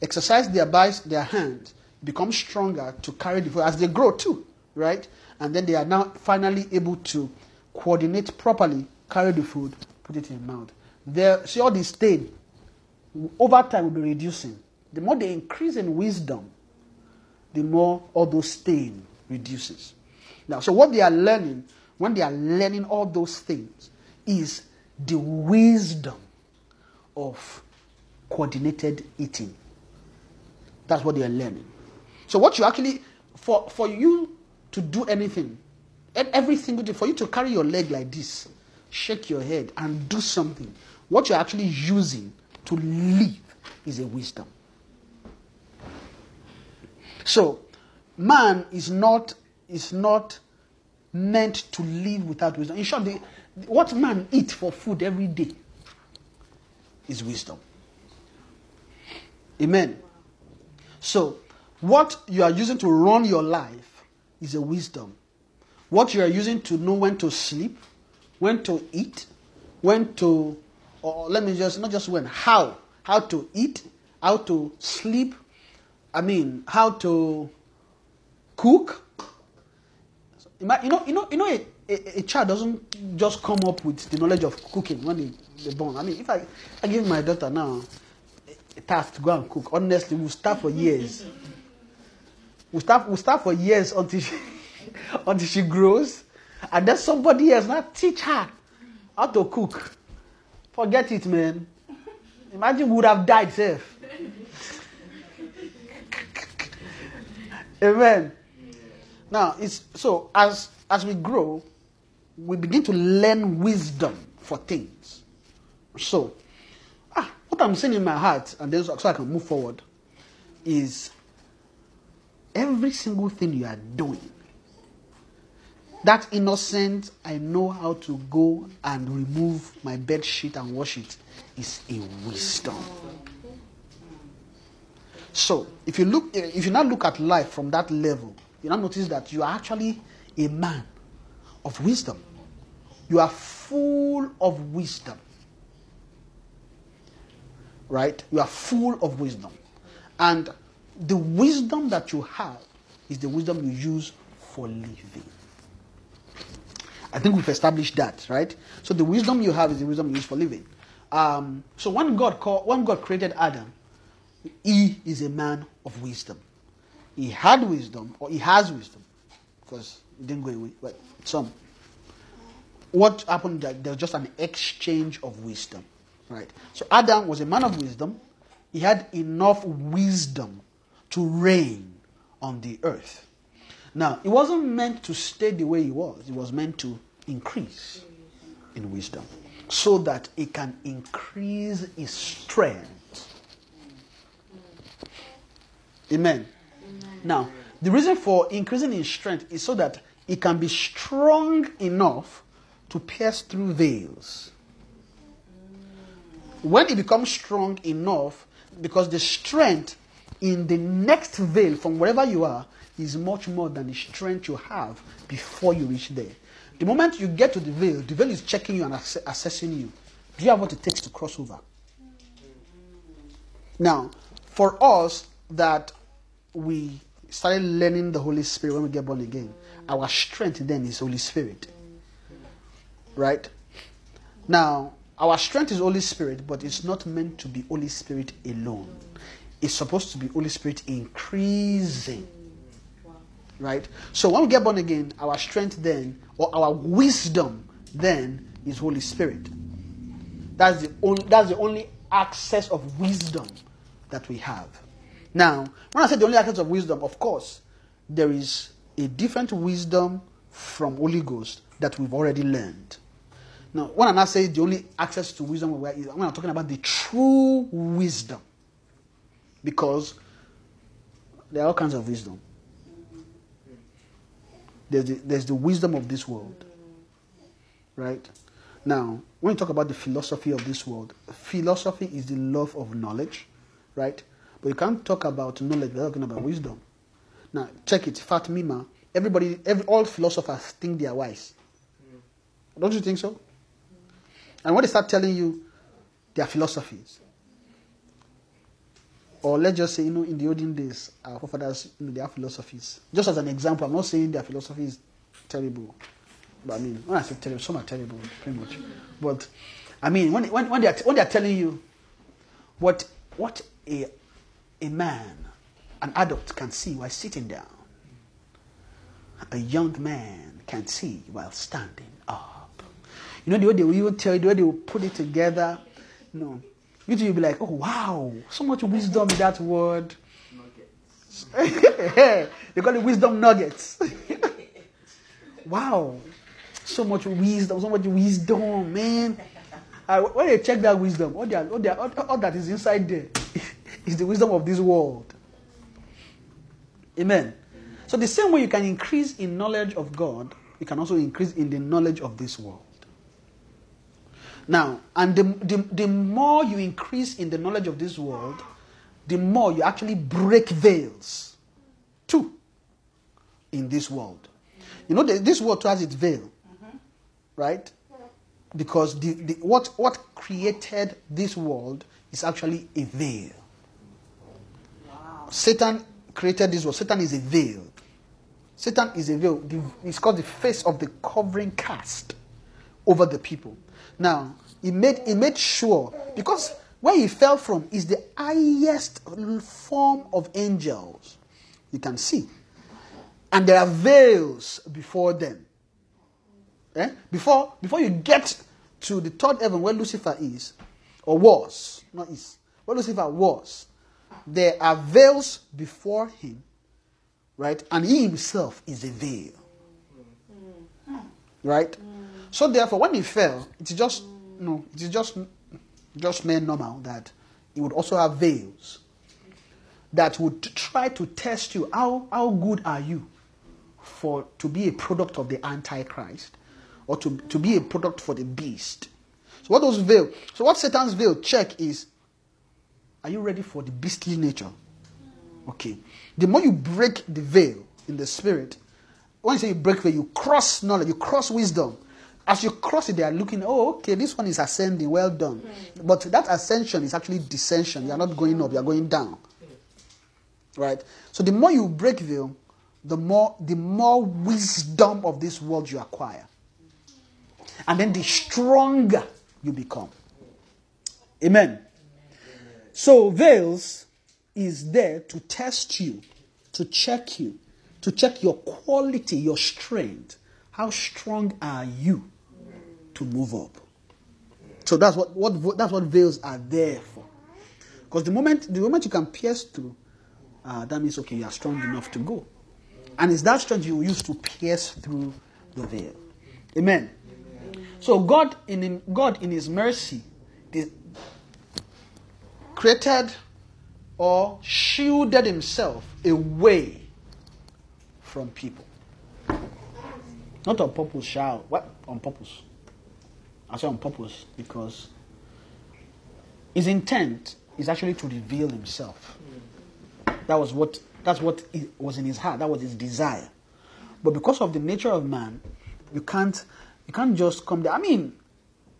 exercise their bice, their hands, become stronger to carry the food as they grow too, right? And then they are now finally able to coordinate properly, carry the food, put it in mouth. There, see all the stain over time will be reducing. The more they increase in wisdom, the more all those stain reduces. Now, so what they are learning, when they are learning all those things, is the wisdom of coordinated eating. That's what they are learning. So what you actually for for you to do anything, e- every single day, for you to carry your leg like this, shake your head and do something, what you're actually using to live is a wisdom. So, man is not is not meant to live without wisdom. In short, the, what man eat for food every day is wisdom. Amen. So, what you are using to run your life is a wisdom. What you are using to know when to sleep, when to eat, when to or let me just not just when, how, how to eat, how to sleep, I mean, how to cook. You know, you know, you know, a, a, a child doesn't just come up with the knowledge of cooking when they, they're born. I mean, if I, I give my daughter now a, task to go and cook, honestly, we'll start for years. We start, we start for years until she, until she grows, and then somebody else now teach her how to cook. Forget it, man. Imagine we would have died safe. Amen. Now it's so as as we grow, we begin to learn wisdom for things. So, ah, what I'm saying in my heart, and then so I can move forward, is every single thing you are doing. That innocent, I know how to go and remove my bed sheet and wash it, is a wisdom. So, if you look, eh, if you now look at life from that level, you now notice that you are actually a man of wisdom. You are full of wisdom. Right? You are full of wisdom. And the wisdom that you have is the wisdom you use for living. I think we've established that, right? So the wisdom you have is the wisdom you use for living. Um, so when God called, when God created Adam, he is a man of wisdom. He had wisdom, or he has wisdom, because it didn't go away. But some. What happened? That there was just an exchange of wisdom, right? So Adam was a man of wisdom. He had enough wisdom to reign on the earth. Now, it wasn't meant to stay the way he was. It was meant to increase in wisdom, so that it can increase his strength Amen. Now, the reason for increasing in strength is so that it can be strong enough to pierce through veils. When it becomes strong enough, because the strength in the next veil from wherever you are is much more than the strength you have before you reach there. The moment you get to the veil, the veil is checking you and ass- assessing you. Do you have what it takes to cross over? Now, for us that we started learning the Holy Spirit when we get born again, our strength then is Holy Spirit. Right? Now, our strength is Holy Spirit, but it's not meant to be Holy Spirit alone. It's supposed to be Holy Spirit increasing. Right? So when we get born again, our strength then, or our wisdom then, is Holy Spirit. That's the only, that's the only access of wisdom that we have. Now, when I say the only access of wisdom, of course, there is a different wisdom from Holy Ghost that we've already learned. Now, when I say the only access to wisdom, when I'm talking about the true wisdom, because there are all kinds of wisdom. There's the, there's the wisdom of this world, right? Now, when you talk about the philosophy of this world, philosophy is the love of knowledge, right? But you can't talk about knowledge without talking about wisdom. Now, check it. Fat Mima. Everybody, every, all philosophers think they are wise. Don't you think so? And when they start telling you their philosophies, or let's just say, you know, in the olden days, our forefathers, you know, their philosophies. Just as an example, I'm not saying their philosophy is terrible. But I mean, when I say terrible, some are terrible, pretty much. But I mean, when, when, when, they are, when they are telling you what, what a, a man, an adult can see while sitting down, a young man can see while standing up. You know, the way they will tell you, the way they will put it together, you know, you two will be like, oh, wow, so much wisdom in that word. Nuggets. they call it wisdom nuggets. wow, so much wisdom, so much wisdom, man. Uh, when they check that wisdom, all, all, all, all that is inside there is the wisdom of this world. Amen. So, the same way you can increase in knowledge of God, you can also increase in the knowledge of this world. Now, and the, the, the more you increase in the knowledge of this world, the more you actually break veils too in this world. You know, the, this world too has its veil, right? because the, the, what, what created this world is actually a veil. Satan created this world. Satan is a veil. Satan is a veil. The- It's called the face of the covering cast over the people. Now, he made, he made sure, because where he fell from is the highest form of angels you can see. And there are veils before them. Eh? Before, before you get to the third heaven where Lucifer is, or was, not is, where Lucifer was, there are veils before him, right? And he himself is a veil. Right? So therefore, when he fell, it is just no, it is just just made normal that he would also have veils that would try to test you. How how good are you for to be a product of the Antichrist, or to, to be a product for the beast? So what those veil? So what Satan's veil check is are you ready for the beastly nature? Okay. The more you break the veil in the spirit, when you say you break veil, you cross knowledge, you cross wisdom. As you cross it, they are looking, oh, okay, this one is ascending, well done. Hmm. But that ascension is actually descension. You are not going up, you are going down. Right? So the more you break veil, the more the more wisdom of this world you acquire. And then the stronger you become. Amen. So veils is there to test you, to check you, to check your quality, your strength. How strong are you to move up? So that's what, what that's what veils are there for. Because the moment the moment you can pierce through, uh, that means okay, you are strong enough to go. And it's that strength you use to pierce through the veil. Amen. So God in God in His mercy, created or shielded himself away from people. Not on purpose, shall what on purpose? I say on purpose because his intent is actually to reveal himself. That was what that's what was in his heart. That was his desire. But because of the nature of man, you can't you can't just come there. I mean,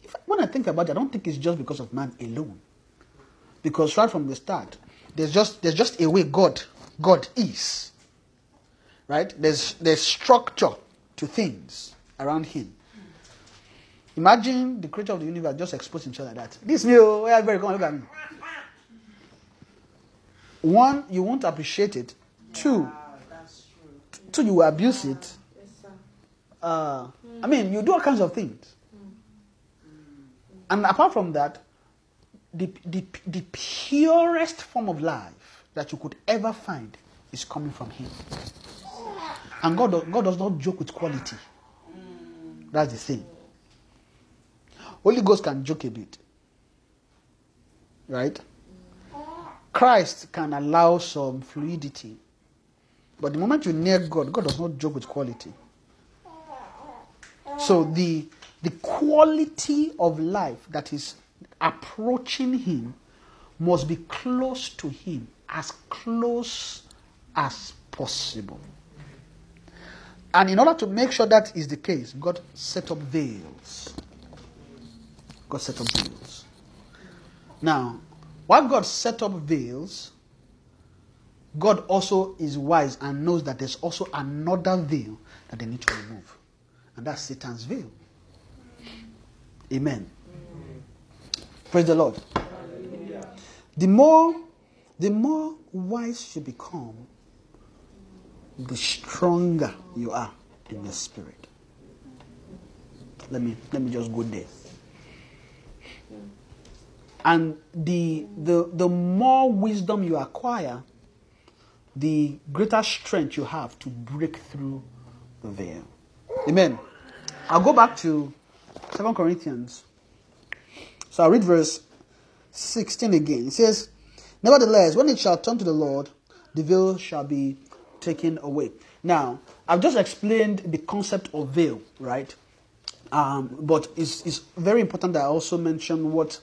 if, when I think about it, I don't think it's just because of man alone because right from the start there's just there's just a way god god is right there's there's structure to things around him imagine the creator of the universe just expose himself like that. This new oh, where everybody come look at me. One you won't appreciate it. Two two you will abuse it. Uh, i mean you do all kinds of things. And apart from that the, the, the purest form of life that you could ever find is coming from Him. And God, God does not joke with quality. That's the thing. Holy Ghost can joke a bit. Right? Christ can allow some fluidity. But the moment you near God, God does not joke with quality. So the the quality of life that is approaching him must be close to him, as close as possible. And in order to make sure that is the case, God set up veils. God set up veils. Now, while God set up veils, God also is wise and knows that there's also another veil that they need to remove. And that's Satan's veil. Amen. Praise the Lord. The more the more wise you become, the stronger you are in the spirit. Let me let me just go there. And the the the more wisdom you acquire, the greater strength you have to break through the veil. Amen. I'll go back to Second Corinthians. So I'll read verse 16 again. It says, Nevertheless, when it shall turn to the Lord, the veil shall be taken away. Now, I've just explained the concept of veil, right? Um, but it's, it's very important that I also mention what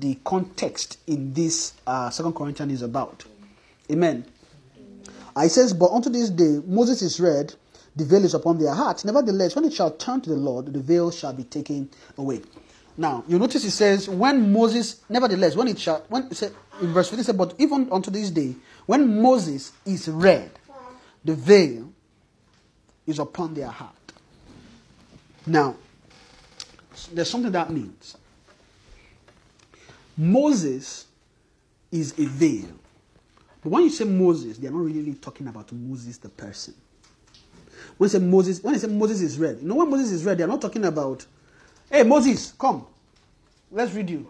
the context in this uh, Second Corinthians is about. Amen. I says, But unto this day Moses is read, the veil is upon their hearts. Nevertheless, when it shall turn to the Lord, the veil shall be taken away. Now, you notice it says, when Moses, nevertheless, when it shall, when it said, in verse 15, it said, but even unto this day, when Moses is read, the veil is upon their heart. Now, there's something that means. Moses is a veil. But when you say Moses, they're not really talking about Moses the person. When you say Moses, when you say Moses is read, you know when Moses is read, they're not talking about, hey Moses, come, let's read you.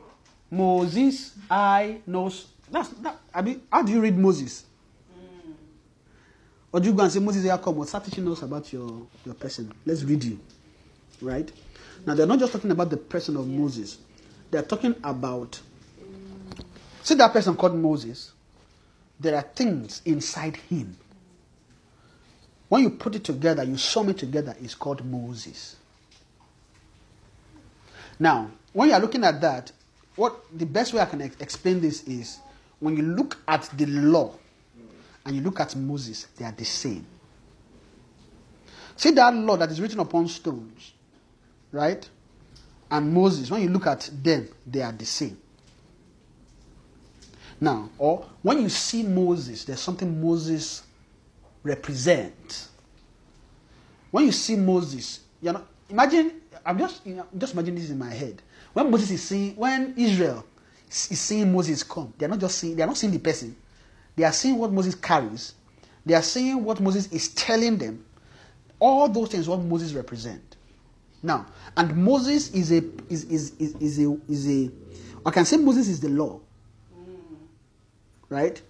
Moses, I knows. That's that. I mean, how do you read Moses? Or do you go and say Moses, here come? Or start teaching us about your your person? Let's read you, right? Now they're not just talking about the person of Moses. They're talking about. See that person called Moses. There are things inside him. When you put it together, you sum it together, it's called Moses. Now, when you are looking at that, what the best way I can ex- explain this is when you look at the law and you look at Moses, they are the same. See that law that is written upon stones, right? And Moses, when you look at them, they are the same. Now, or when you see Moses, there's something Moses represents. When you see Moses, you know, imagine, I'm just, you know, just imagine this in my head. When Moses is seeing, when Israel is seeing Moses come, they're not just seeing, they're not seeing the person. They are seeing what Moses carries. They are seeing what Moses is telling them. All those things what Moses represent. Now, and Moses is a is is is, is a is a I can say Moses is the law. Right?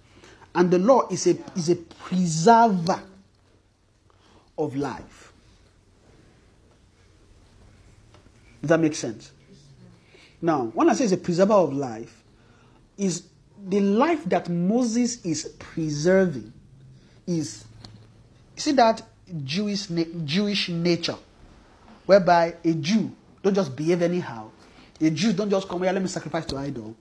And the law is a is a preserver of life. Does that make sense? Now, when I say it's a preserver of life, is the life that Moses is preserving is see that Jewish Jewish nature, whereby a Jew don't just behave anyhow. A Jew don't just come oh, here, let me sacrifice to idol,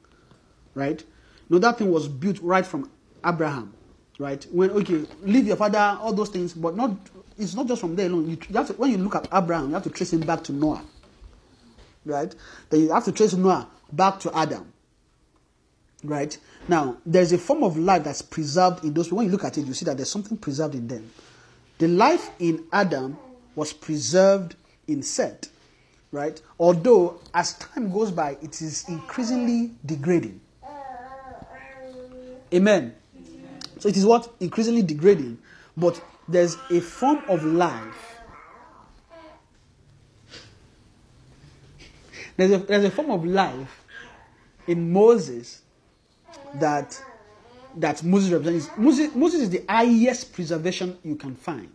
right? No, that thing was built right from Abraham, right? When okay, leave your father, all those things, but not. It's not just from there alone. You, you have to, when you look at Abraham, you have to trace him back to Noah, right? Then you have to trace Noah back to Adam, right? Now, there's a form of life that's preserved in those. When you look at it, you see that there's something preserved in them. The life in Adam was preserved in Seth, right? Although as time goes by, it is increasingly degrading. Amen. So it is what increasingly degrading, but there's a form of life. There's a, there's a form of life in Moses that that Moses represents. Moses, Moses is the highest preservation you can find.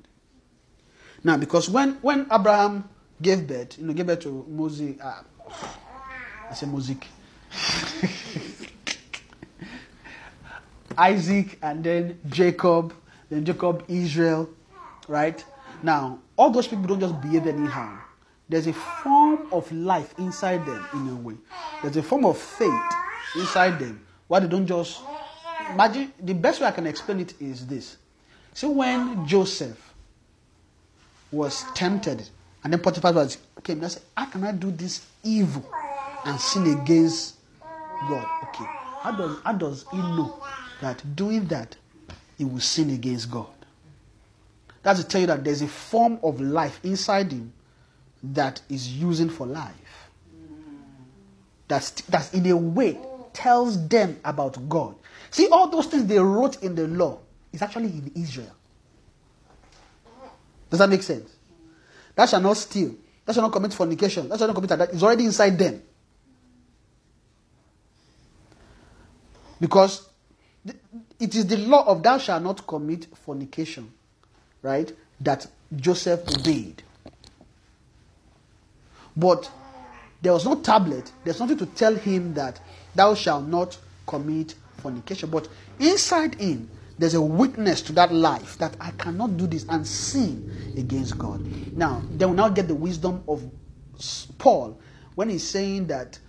Now, because when when Abraham gave birth, you know, gave birth to Moses, uh, I say Moses, Isaac, and then Jacob, then Jacob, Israel, right? Now, all those people don't just behave anyhow. There's a form of life inside them, in a way. There's a form of faith inside them. Why they don't just imagine? The best way I can explain it is this. See, when Joseph was tempted, and then Potiphar was came and said, "How can I do this evil and sin against God?" Okay, how does how does he know that doing that he will sin against God? That's to tell you that there's a form of life inside him that is using for life. That's that's in a way tells them about God. See, all those things they wrote in the law is actually in Israel. Does that make sense? That shall not steal. That shall not commit fornication. That shall not commit that. It's already inside them. Because it is the law of thou shalt not commit fornication, right? That Joseph obeyed. But there was no tablet. There's nothing to tell him that thou shalt not commit fornication. But inside him, there's a witness to that life that I cannot do this and sin against God. Now, they will now get the wisdom of Paul when he's saying that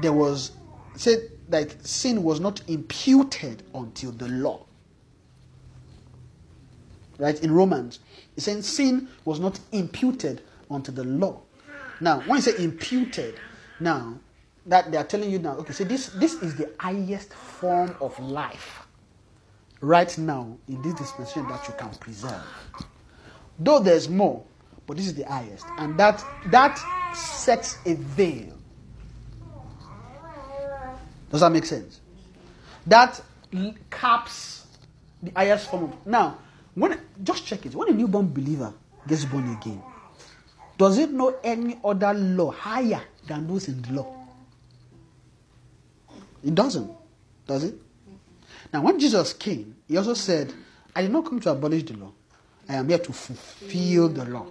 there was said like sin was not imputed until the law. right? In Romans, it's saying sin was not imputed unto the law. Now, when you say imputed, now that they are telling you now, okay, so this this is the highest form of life right now in this dispensation that you can preserve. Though there's more, but this is the highest, and that that sets a veil. Does that make sense? That caps the highest form of. Now, when just check it. When a newborn believer gets born again, does it know any other law higher than those in the law? It doesn't, does it? Now, when Jesus came, he also said, I did not come to abolish the law. I am here to fulfill the law.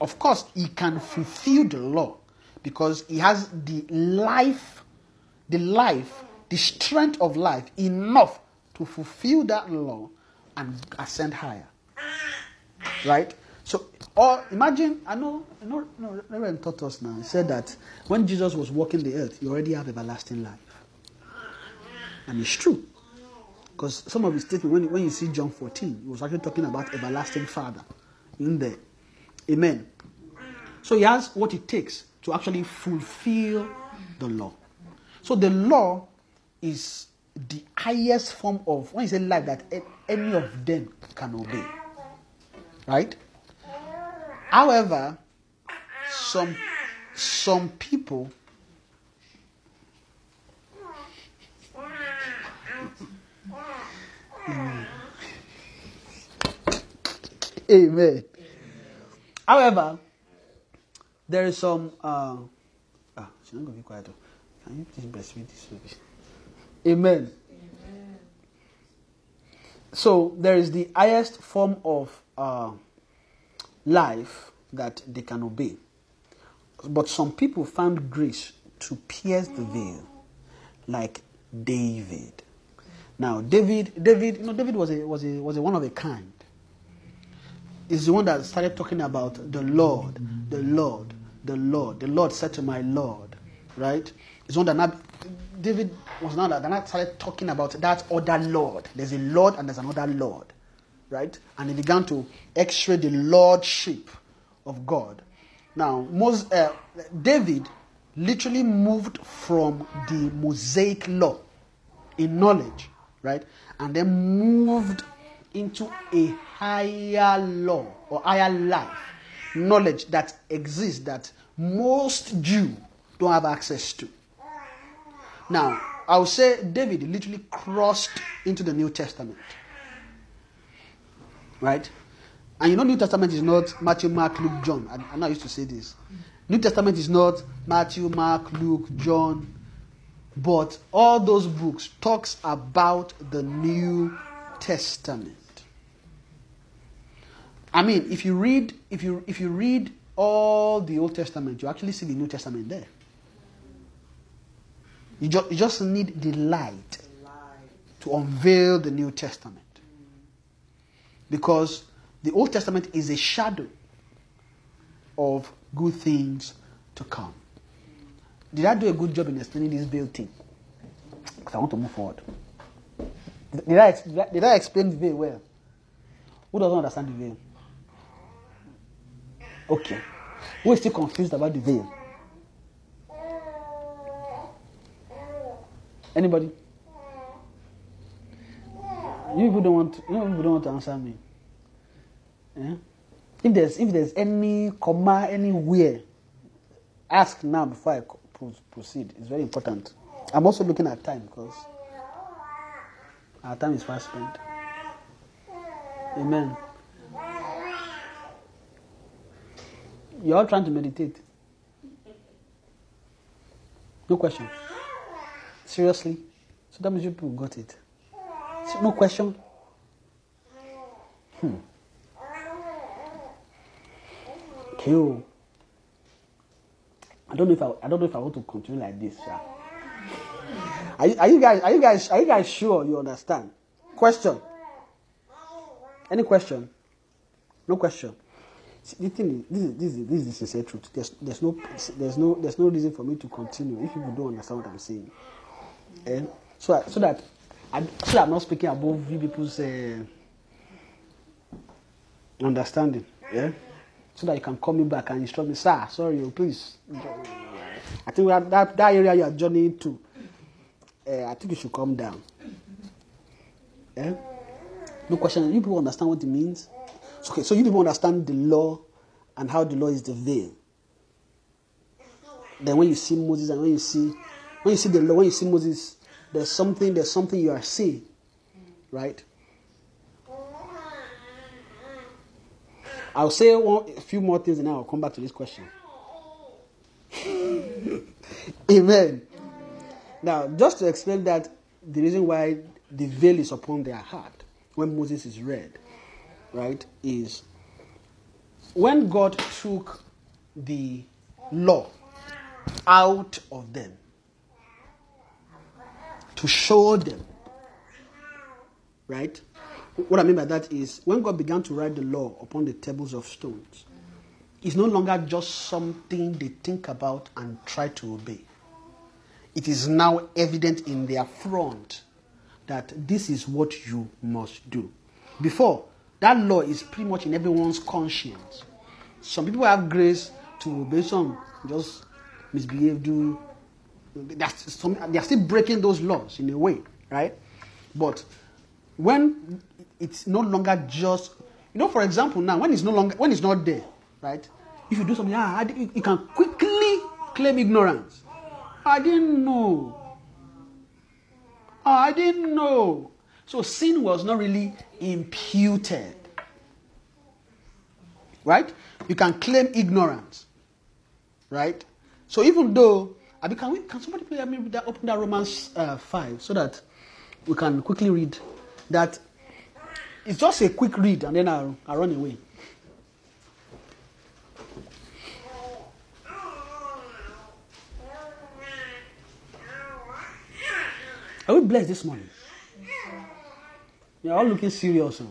Of course, he can fulfill the law because he has the life, the life, the strength of life enough to fulfill that law and ascend higher. Right? So, or imagine, I know, I know, no, Reverend taught us now. He said that when Jesus was walking the earth, you already have everlasting life. And it's true. Because some of his statements, when, when you see John 14, he was actually talking about everlasting Father in there. Amen. So he has what it takes to actually fulfill the law. So the law is the highest form of, when you say life, that any of them can obey. Right? However, some some people Amen. However, there is some. Uh, ah, she's not going to be quiet. oh. Can you please breastfeed this baby? Amen. So there is the highest form of uh, life that they can obey. But some people found grace to pierce the veil, like David. Now, David, David, you know, David was a was a was a one of a kind is the one that started talking about the Lord, the Lord, the Lord. The Lord said to my Lord, right? It's one that David was now that now started talking about that other Lord. There's a Lord and there's another Lord, right? And he began to x-ray the lordship of God. Now, Mos- uh, David literally moved from the Mosaic law in knowledge, right? And then moved into a higher law or higher life, knowledge that exists that most Jew don't have access to. Now, I would say David literally crossed into the New Testament. Right? And you know, New Testament is not Matthew, Mark, Luke, John. I, I know I used to say this. New Testament is not Matthew, Mark, Luke, John, but all those books talks about the New Testament. I mean, if you read, if you if you read all the Old Testament, you actually see the New Testament there. You, ju- you just need the light to unveil the New Testament. Because the Old Testament is a shadow of good things to come. Did I do a good job in explaining this veil thing? Because I want to move forward. Did I, did I explain the veil well? Who doesn't understand the veil? Okay. Who is still confused about the veil? Anybody? You people don't want. To, you people don't want to answer me. Eh? If there's if there's any comma anywhere, ask now before I proceed. It's very important. I'm also looking at time because our time is fast spent. Amen. You're all trying to meditate. No question. Seriously? So that means you people got it. No question? Hmm. Okay. oh. I don't know if I, I don't know if I want to continue like this. sha. Are you, are you guys are you guys are you guys sure you understand? Question. Any question? No question. The thing is, this is this is this is truth. There's there's no there's no there's no reason for me to continue if people don't understand what I'm saying. Eh? So that, so that I, so I'm not speaking above you people's uh, Understanding. Yeah? So that you can call me back and instruct me, sir, sorry, oh, please. I think that, that area you are journeying to, uh, I think you should come down. Yeah? No question. You people understand what it means? Okay, so you people understand the law and how the law is the veil. Then when you see Moses and when you see when you see the law, when you see Moses, there's something, there's something you are seeing. Right? I'll say one, a few more things and then I'll come back to this question. Amen. Now, just to explain that, the reason why the veil is upon their heart when Moses is read, right, is when God took the law out of them to show them, right? What I mean by that is when God began to write the law upon the tables of stones, it's no longer just something they think about and try to obey. It is now evident in their front that this is what you must do. Before, that law is pretty much in everyone's conscience. Some people have grace to obey, some just misbehave, do. Some, they are still breaking those laws in a way, right? But when it's no longer just, you know, for example, now when it's no longer when it's not there, right? If you do something, ah, you can quickly claim ignorance. I didn't know. I didn't know. So sin was not really imputed. Right? You can claim ignorance. Right? So even though, I can, we, can somebody please me that, open that Romans uh, 5 so that we can quickly read that. It's just a quick read and then I'll, I'll run away. Are we blessed this morning? You're all looking serious. Huh?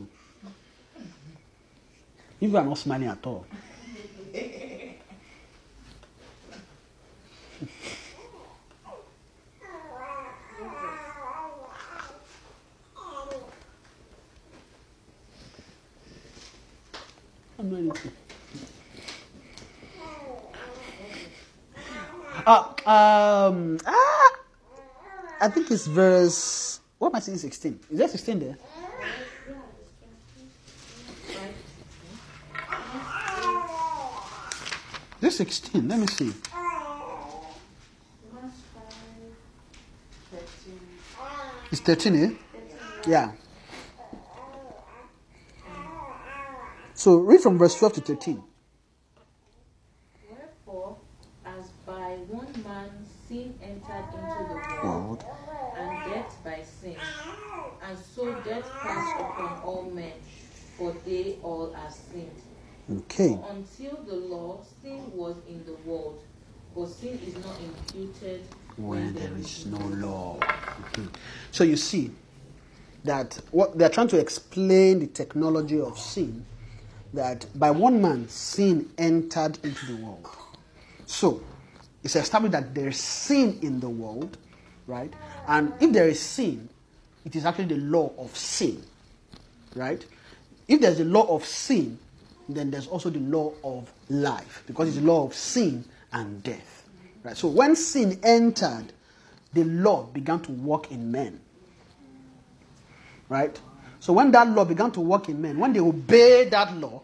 You are not smiling at all. I'm not. Ah, um, ah, I think it's verse. What am I saying? 16. Is there 16 there? This 16. Let me see. It's 13, eh? Yeah. So read from verse 12 to 13. Wherefore, as by one man sin entered into the world, and death by sin, and so death passed upon all men, for they all are sinned. Okay. Until the law, sin was in the world, but sin is not imputed when there is no law. Okay. So you see that what they're trying to explain the technology of sin that by one man sin entered into the world. So it's established that there's sin in the world, right? And if there is sin, it is actually the law of sin, right? If there's a law of sin, then there's also the law of life because it's the law of sin and death, right? So when sin entered, the law began to work in men, right? So when that law began to work in men, when they obey that law,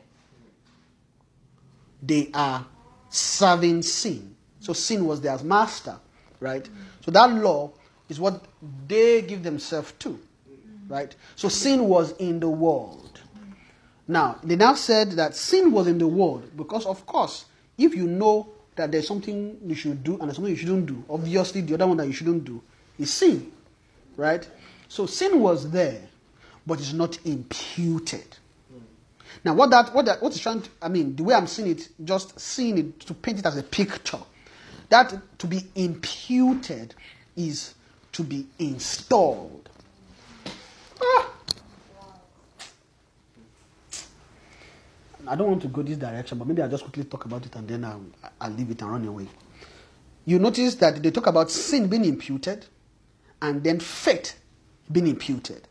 they are serving sin. So sin was their master, right? So that law is what they give themselves to, right? So sin was in the world. Now, they now said that sin was in the world because, of course, if you know that there's something you should do and there's something you shouldn't do, obviously the other one that you shouldn't do is sin, right? So sin was there, but it's not imputed. Now, what that what that what is trying to, I mean, the way I'm seeing it, just seeing it to paint it as a picture, that to be imputed is to be installed. Ah. I don't want to go this direction, but maybe I'll just quickly talk about it and then I'll, I'll leave it and run away. You notice that they talk about sin being imputed and then faith being imputed.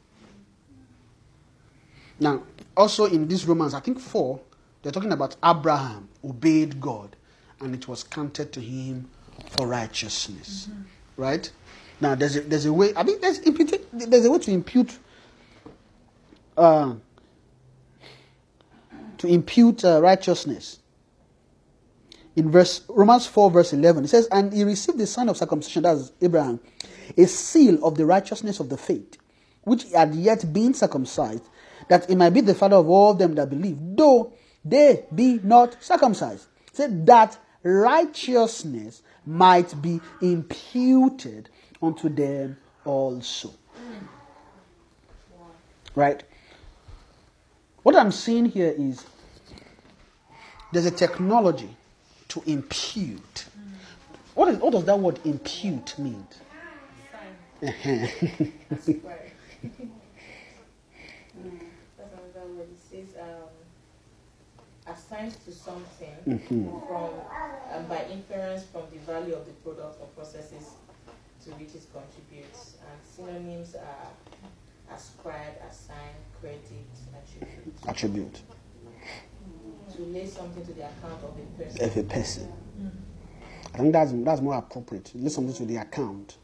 Now, also in this Romans, I think 4, they're talking about Abraham obeyed God and it was counted to him for righteousness. Right? Now, there's a, there's a way, I mean, there's, imputa- there's a way to impute. Uh, to impute uh, righteousness. In verse Romans 4, verse 11, it says, And he received the sign of circumcision, that's Abraham, a seal of the righteousness of the faith, which had yet been circumcised, that he might be the father of all them that believe, though they be not circumcised. Said that righteousness might be imputed unto them also. Right? What I'm seeing here is there's a technology to impute. What, is, what does that word impute mean? Uh-huh. Right. That's another word. It says assigns to something Mm-hmm. from um, by inference from the value of the product or processes to which it contributes. And synonyms are ascribe, assign, credit, attribute. Attribute To lay something to the account of a person. of a person. Mm. I think that's that's more appropriate. List something to the account.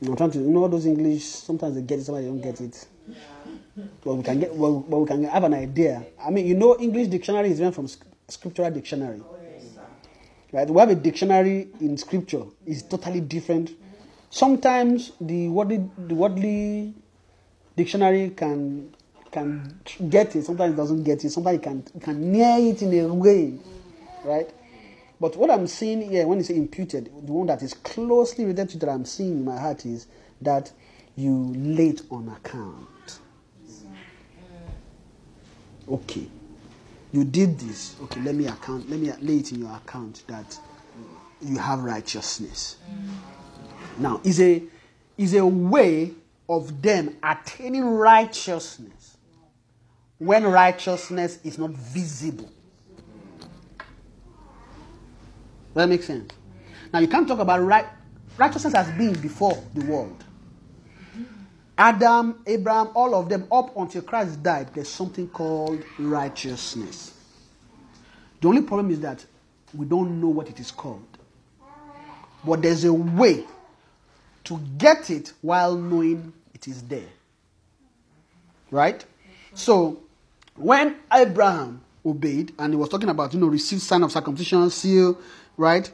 You know, I'm trying to you know those English. Sometimes they get it, sometimes they don't get it. But we can get, well, but we can have an idea. I mean, you know, English dictionary is different from scriptural dictionary. Oh, right? We have a dictionary in scripture. It's totally different. Sometimes the wordly, the wordly dictionary can can get it. Sometimes it doesn't get it. Sometimes it can can near it in a way, right? But what I'm seeing here, when it's imputed, the one that is closely related to that I'm seeing in my heart is that you it on account. Okay, you did this. Okay, let me account. Let me lay it in your account that you have righteousness. Now, is a is a way of them attaining righteousness when righteousness is not visible. Does that make sense? Now you can't talk about right, righteousness as being before the world. Adam, Abraham, all of them up until Christ died, there's something called righteousness. The only problem is that we don't know what it is called. But there's a way to get it while knowing it is there. Right? So, when Abraham obeyed, and he was talking about, you know, received sign of circumcision, seal, right?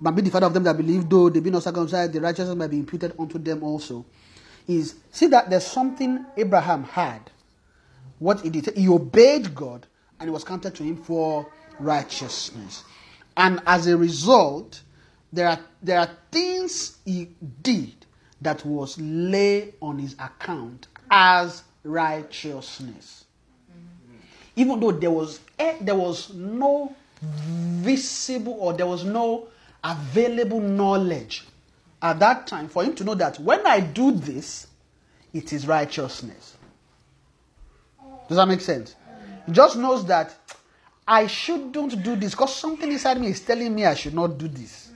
But be the father of them that believe, though they be not circumcised, the righteousness might be imputed unto them also. Is see that there's something Abraham had. What he did, he obeyed God, and it was counted to him for righteousness. And as a result, there are there are things he did that was laid on his account as righteousness. Even though there was eh, there was no visible or there was no available knowledge at that time for him to know that when I do this, it is righteousness. Does that make sense? He just knows that I shouldn't do this because something inside me is telling me I should not do this.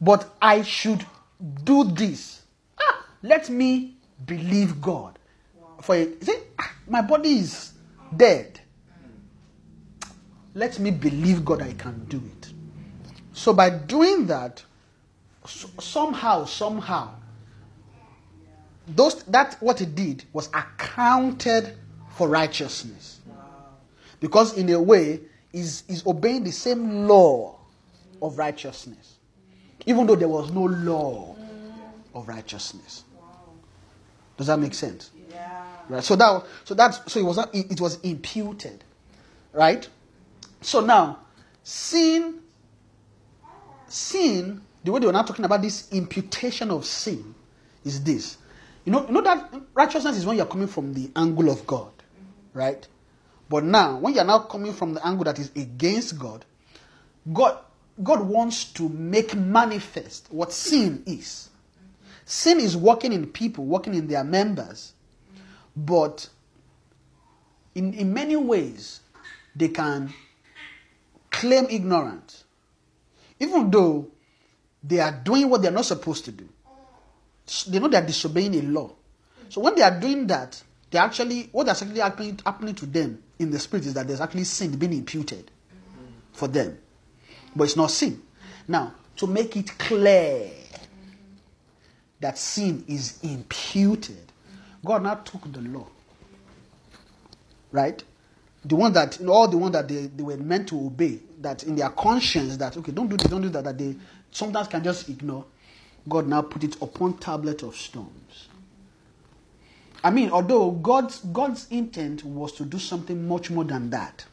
But I should do this. Ah, let me believe God. For it, see, ah, my body is dead. Let me believe God I can do it. So by doing that, s- somehow, somehow, those that what he did was accounted for righteousness. Because in a way, is is obeying the same law of righteousness. Even though there was no law of righteousness. Does that make sense? Right. So that so that so it was not- it, was imputed. Right? So now, sin sin, the way they were now talking about this imputation of sin is this. You know, you know that righteousness is when you're coming from the angle of God, right? But now, when you're now coming from the angle that is against God, God, God wants to make manifest what sin is. Sin is working in people, working in their members, but in, in many ways, they can claim ignorance, even though they are doing what they're not supposed to do. They know they're disobeying a law. So when they are doing that, they actually what that's actually happening, happening to them in the spirit is that there's actually sin being imputed for them, but it's not sin. Now, to make it clear that sin is imputed, God now took the law, right? The one that all the one that they, they were meant to obey, that in their conscience that okay, don't do this, don't do that, that they sometimes can just ignore. God now put it upon tablet of stones. I mean, although God's God's intent was to do something much more than that.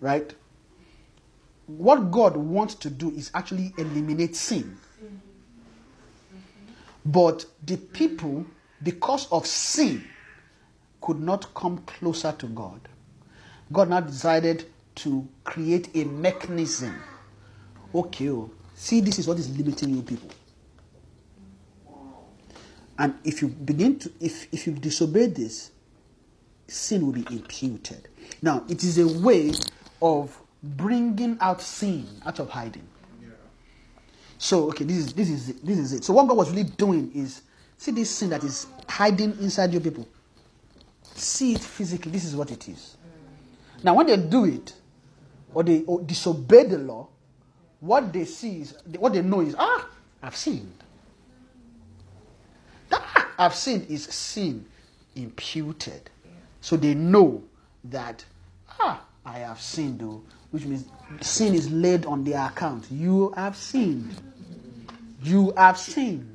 Right? What God wants to do is actually eliminate sin. But the people, because of sin, could not come closer to God. God now decided to create a mechanism. Okay, oh, see, this is what is limiting you people. And if you begin to, if, if you disobey this, sin will be imputed. Now, it is a way of bringing out sin out of hiding. So, okay, this is this is it, this is it. So, what God was really doing is see this sin that is hiding inside you people. See it physically. This is what it is. Now, when they do it, or they or disobey the law, what they see is what they know is ah, I've sinned. That I've sinned is sin imputed. So they know that ah, I have sinned, though, which means sin is laid on their account. You have sinned. You have sinned.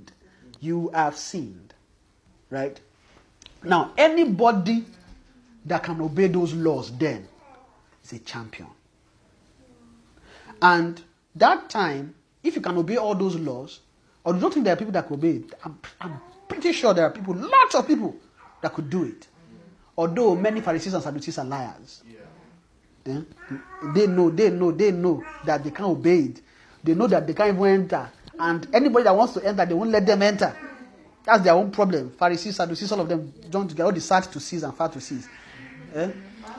You have sinned. Right? Now, anybody that can obey those laws then is a champion. And that time, if you can obey all those laws, or you don't think there are people that could obey it, I'm, I'm pretty sure there are people, lots of people, that could do it. Although many Pharisees and Sadducees are liars. Eh? They know, they know, they know that they can't obey it. They know that they can't even enter. And anybody that wants to enter, they won't let them enter. That's their own problem. Pharisees, Sadducees, all of them don't get all the sad to sees and far to sees. Eh?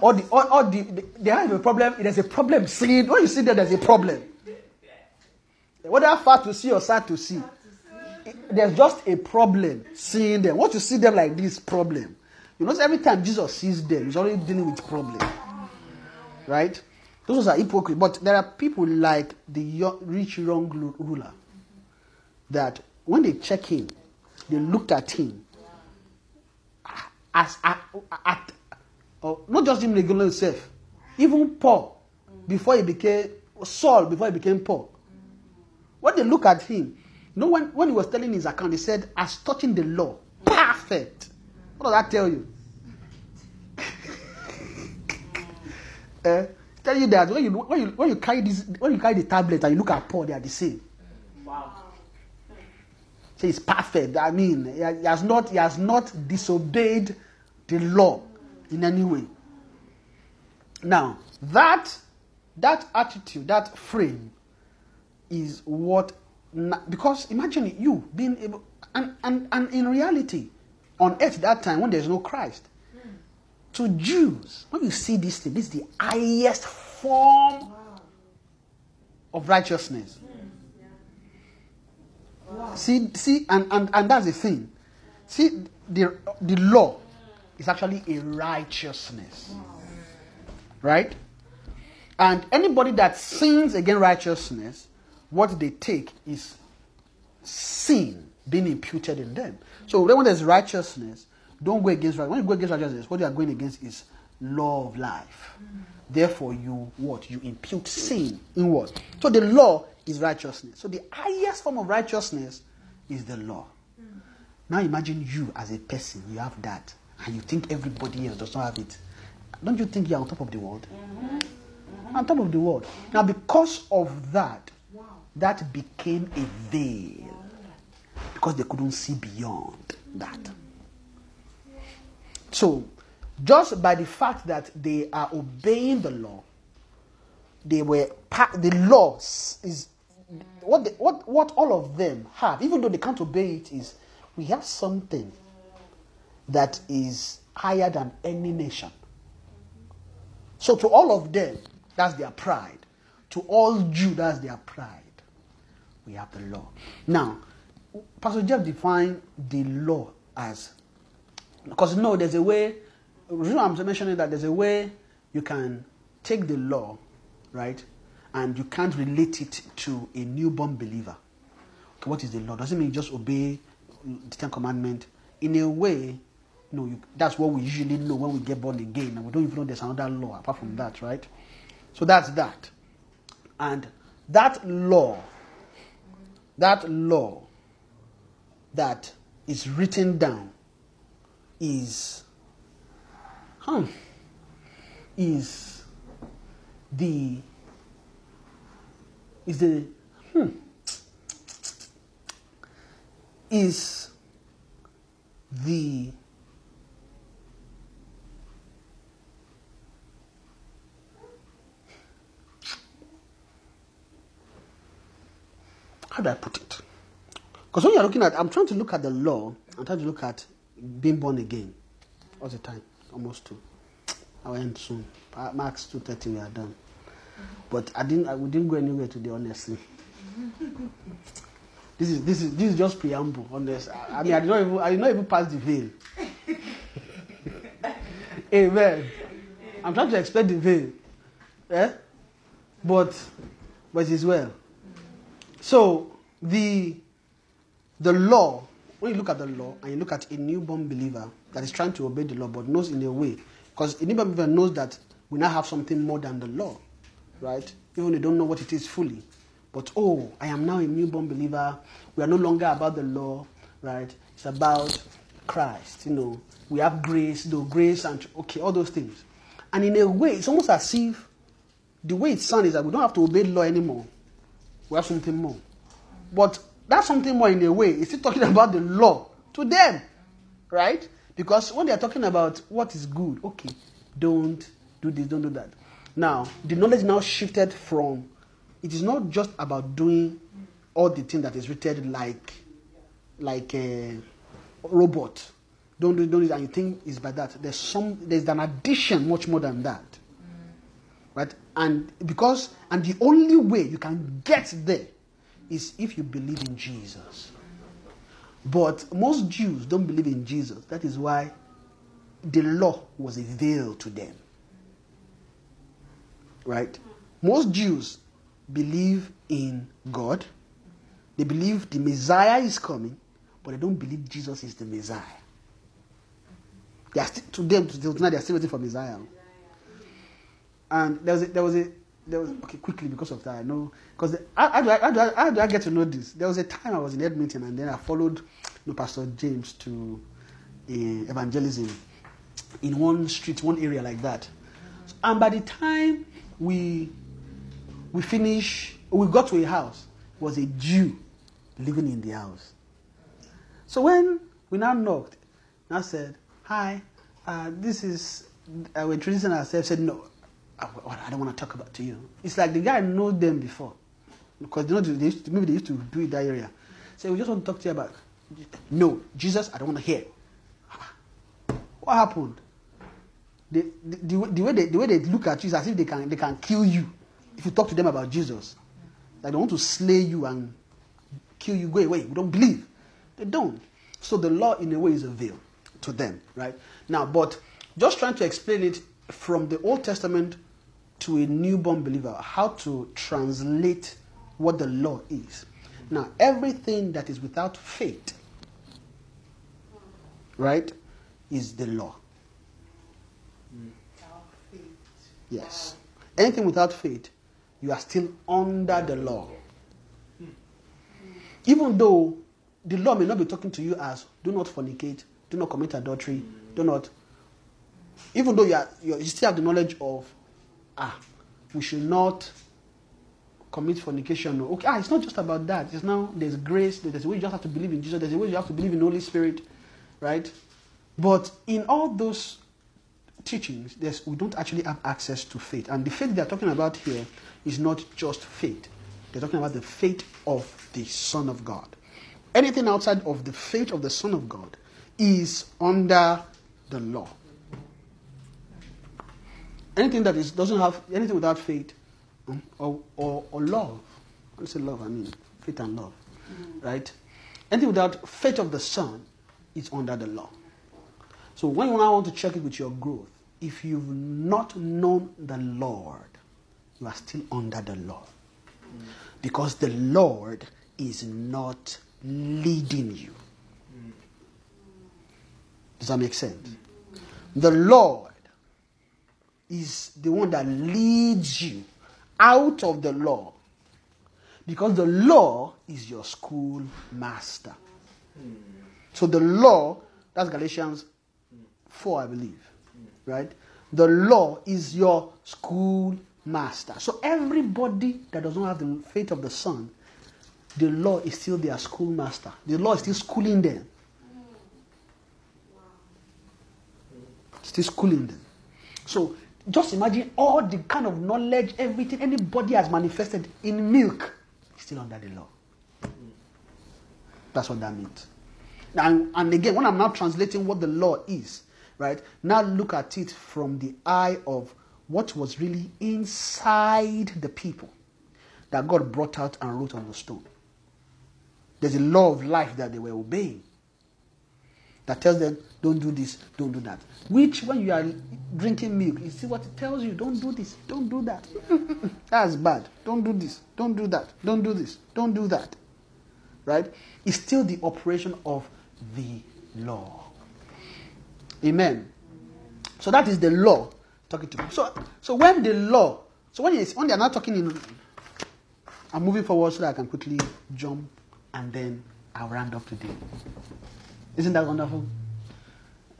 All the, all, all the, the, they have a problem. There's a problem seeing. When you see them, there's a problem. Whether far to see or sad to see, there's just a problem seeing them. Once you see them like this, problem. You notice every time Jesus sees them, he's already dealing with problem. Right? Those are hypocrites. But there are people like the rich young ruler that when they check him, they looked at him as at, at or not just him regular himself, even Paul before he became Saul before he became Paul. When they look at him, you know when, when he was telling his account, he said, as touching the law, perfect. What does that tell you? uh, tell you that when you when you when you carry this when you carry the tablet and you look at Paul, they are the same. Wow. So he's perfect. I mean, he has not he has not disobeyed the law in any way. Now, that that attitude, that frame is what because imagine you being able and, and, and in reality, on earth that time when there's no Christ, to Jews, when you see this thing, this is the highest form of righteousness. See, see, and, and, and that's the thing. See, the, the law is actually a righteousness. Right? And anybody that sins against righteousness, what they take is sin being imputed in them. So when there's righteousness, don't go against righteousness. When you go against righteousness, what you are going against is law of life. Therefore, you what? You impute sin in what? So the law is righteousness. So the highest form of righteousness is the law. Now imagine you as a person, you have that and you think everybody else does not have it, don't you think you're on top of the world? Mm-hmm. Mm-hmm. On top of the world. Now, because of that, wow. that became a veil because they couldn't see beyond that. So, just by the fact that they are obeying the law, they were the law is what, they, what what all of them have, even though they can't obey it, is we have something that is higher than any nation. So to all of them, that's their pride. To all Jews, that's their pride. We have the law. Now, Pastor Jeff defined the law as Because no, there's a way. The reason I'm mentioning that there's a way you can take the law, right, and you can't relate it to a newborn believer. Okay, what is the law? Doesn't mean just obey the Ten Commandment. In a way, no, you, that's what we usually know when we get born again, and we don't even know there's another law apart from that, right? So that's that. And that law, that law that is written down is, hmm, is the, is the, hmm, is the how do I put it? Because when you're looking at, I'm trying to look at the law, I'm trying to look at being born again. all the time? Almost two. I'll end soon. Max two thirty, we are done. But I didn't. I, we didn't go anywhere today, honestly. This is this is this is just preamble. Honest. I, I mean, I did not even I did not even pass the veil. Amen. I'm trying to explain the veil. Eh? But but it is well. So the the law, when you look at the law and you look at a newborn believer that is trying to obey the law but knows in a way, because a newborn believer knows that we now have something more than the law, right? Even they don't know what it is fully. But oh, I am now a newborn believer. We are no longer about the law, right? It's about Christ, you know. We have grace, though grace and okay, all those things. And in a way, it's almost as if the way it sounds is that we don't have to obey the law anymore. We have something more. But that something more in a way is still talking about the law to them, right? Because when they are talking about what is good, okay, don't do this, don't do that. Now, the knowledge now shifted from it is not just about doing all the things that is written like like a robot. Don't do, don't do and you think it's by that. There's some there's an addition much more than that. Right? And because and the only way you can get there is if you believe in Jesus. But most Jews don't believe in Jesus. That is why the law was a veil to them. Right? Most Jews believe in God. They believe the Messiah is coming, but they don't believe Jesus is the Messiah. They are still, to them, to they are still waiting for Messiah. And there was a, there was a there was okay quickly because of that I know because how, how, do I, how, do I, how do I get to know this? There was a time I was in Edmonton and then I followed you know, Pastor James to uh, evangelism in one street, one area like that. And by the time we we finish, we got to a house. It was a Jew living in the house. So when we now knocked, I said, "Hi, uh, this is." Uh, we're introducing ourselves. Said, "No, I, I don't want to talk about to you." It's like the guy know them before, because you know they used to, maybe they used to do it that area. So we just want to talk to you about. No, Jesus, I don't want to hear. What happened? The, the, the, way they, the way they look at you is as if they can, they can kill you if you talk to them about Jesus. Like they want to slay you and kill you, go away. We don't believe. They don't. So the law, in a way, is a veil to them, right? Now, but just trying to explain it from the Old Testament to a newborn believer, how to translate what the law is. Now, everything that is without faith, right, is the law. Yes. Anything without faith, you are still under the law. Even though the law may not be talking to you as do not fornicate, do not commit adultery, do not. Even though you, are, you still have the knowledge of, ah, we should not commit fornication. Okay, ah, it's not just about that. It's now there's grace. There's a way you just have to believe in Jesus. There's a way you have to believe in the Holy Spirit, right? But in all those teachings, there's, we don't actually have access to faith. And the faith they're talking about here is not just faith. They're talking about the faith of the Son of God. Anything outside of the faith of the Son of God is under the law. Anything that is, doesn't have anything without faith um, or, or, or love. I say love, I mean faith and love. Right? Anything without faith of the Son is under the law. So when now want to check it with your growth, if you've not known the Lord, you are still under the law. Because the Lord is not leading you. Does that make sense? The Lord is the one that leads you out of the law. Because the law is your schoolmaster. So the law, that's Galatians 4, I believe. Right? The law is your school master. So everybody that does not have the faith of the Son, the law is still their schoolmaster. The law is still schooling them. Still schooling them. So just imagine all the kind of knowledge, everything anybody has manifested in milk is still under the law. That's what that means. And, and again, when I'm now translating what the law is, right? Now look at it from the eye of what was really inside the people that God brought out and wrote on the stone. There's a law of life that they were obeying that tells them, don't do this, don't do that. Which, when you are drinking milk, you see what it tells you, don't do this, don't do that. That's bad. Don't do this, don't do that, don't do this, don't do that. Right? It's still the operation of the law. Amen. So that is the law talking to me. So, so when the law, so when, when they are not talking in, I'm moving forward so that I can quickly jump and then I'll round up today. Isn't that wonderful?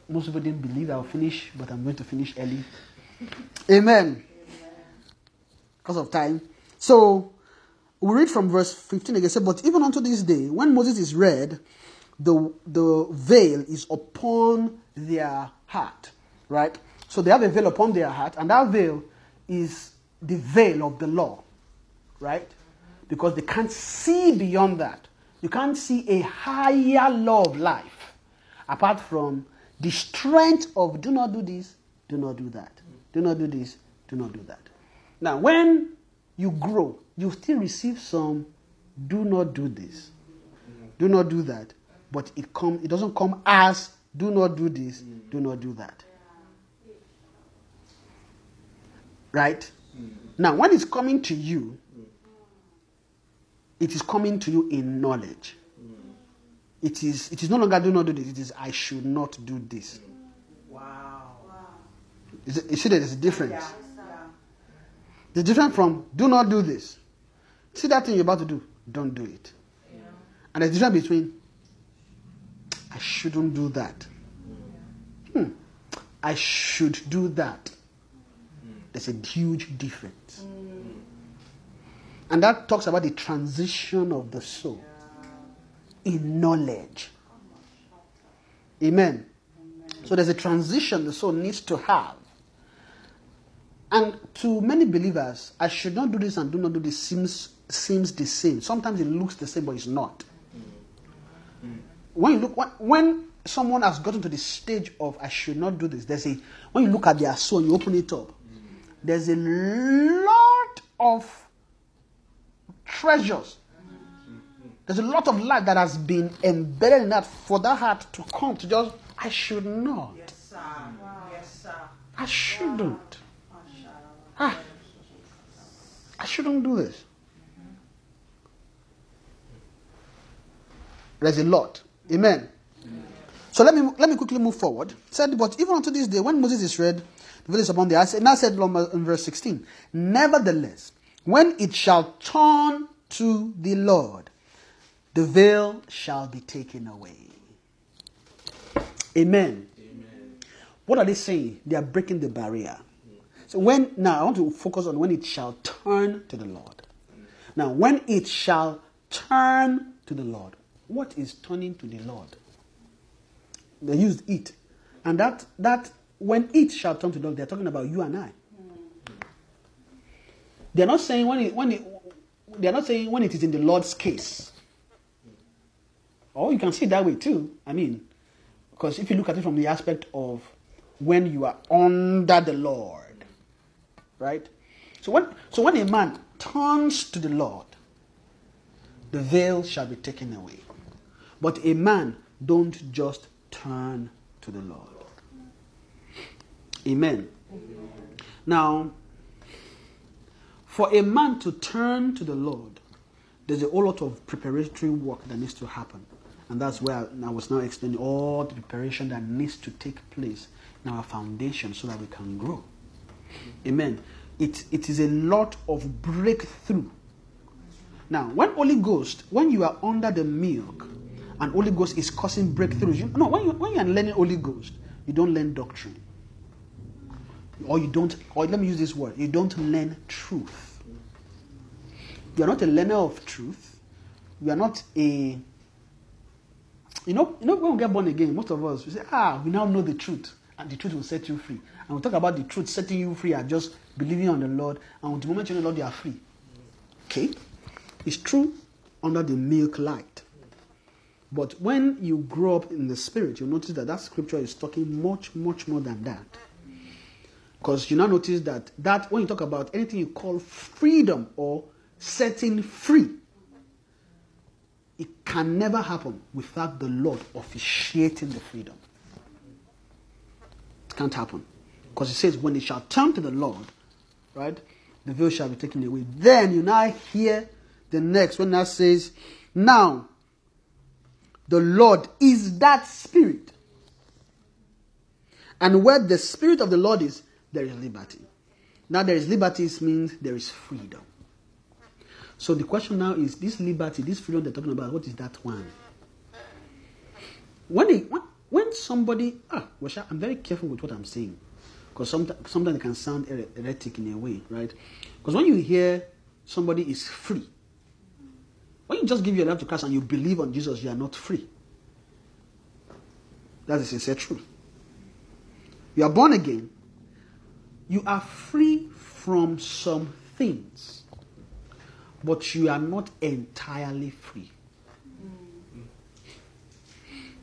Most people didn't believe I'll finish, but I'm going to finish early. Amen. Because of time. So we read from verse 15 again. But even unto this day, when Moses is read, the the veil is upon their heart. Right? So they have a veil upon their heart, and that veil is the veil of the law. Right? Because they can't see beyond that. You can't see a higher law of life apart from the strength of do not do this, do not do that. Do not do this, do not do that. Now, when you grow, you still receive some do not do this, do not do that, but it come it doesn't come as do not do this, do not do that. Right? Mm. Now, when it's coming to you, it is coming to you in knowledge. Mm. It is it is no longer do not do this, it is I should not do this. Mm. Wow. Is it- You see that there's a difference. The difference from do not do this. See that thing you're about to do, don't do it. And there's a difference between I shouldn't do that. Hmm. I should do that. There's a huge difference. And that talks about the transition of the soul in knowledge. Amen. So there's a transition the soul needs to have. And to many believers, I should not do this and do not do this seems seems the same. Sometimes it looks the same, but it's not. When you look when, when someone has gotten to the stage of I should not do this, there's a when you look at their soul, you open it up, there's a lot of treasures. There's a lot of light that has been embedded in that for that heart to come to just I should not. Yes, sir. Yes, sir. I shouldn't. Ah, I shouldn't do this. There's a lot. Amen. So let me let me quickly move forward. It said, but even unto this day, when Moses is read, the village upon the earth, now said uh, in verse 16, Nevertheless, when it shall turn to the Lord, the veil shall be taken away. Amen. What are they saying? They are breaking the barrier. So when now I want to focus on when it shall turn to the Lord. Now, when it shall turn to the Lord, what is turning to the Lord? They used it, and that that when it shall turn to the Lord, they're talking about you and I. They're not saying when it when it, they're not saying when it is in the Lord's case. Or you can see it that way too. I mean, because if you look at it from the aspect of when you are under the Lord, right? So when so when a man turns to the Lord, the veil shall be taken away. But a man don't just turn to the Lord. Amen. Now, for a man to turn to the Lord, there's a whole lot of preparatory work that needs to happen. And that's where I was now explaining all the preparation that needs to take place in our foundation so that we can grow. Amen. It, it is a lot of breakthrough. Now, when Holy Ghost, when you are under the milk, and Holy Ghost is causing breakthroughs, you, no, when you, when you are learning Holy Ghost, you don't learn doctrine. Or you don't, or let me use this word, you don't learn truth. You are not a learner of truth. You are not a you know, you know, when we get born again, most of us we say, ah, we now know the truth, and the truth will set you free. And we talk about the truth setting you free are just believing on the Lord, and the moment you know the Lord, you are free. Okay, it's true under the milk light. But when you grow up in the spirit, you notice that that scripture is talking much, much more than that. Because you now notice that that when you talk about anything you call freedom or setting free, it can never happen without the Lord officiating the freedom. It can't happen. Because it says, when it shall turn to the Lord, right, the veil shall be taken away. Then you now hear the next when that says, Now the Lord is that spirit. And where the spirit of the Lord is, there is liberty. Now there is liberty means there is freedom. So the question now is this liberty, this freedom they're talking about, what is that one? When, it, when, somebody, ah, I'm very careful with what I'm saying because sometimes, sometimes it can sound heretic in a way, right? Because when you hear somebody is free, when you just give your life to Christ and you believe on Jesus, you are not free. That is sincere truth. You are born again. You are free from some things but you are not entirely free.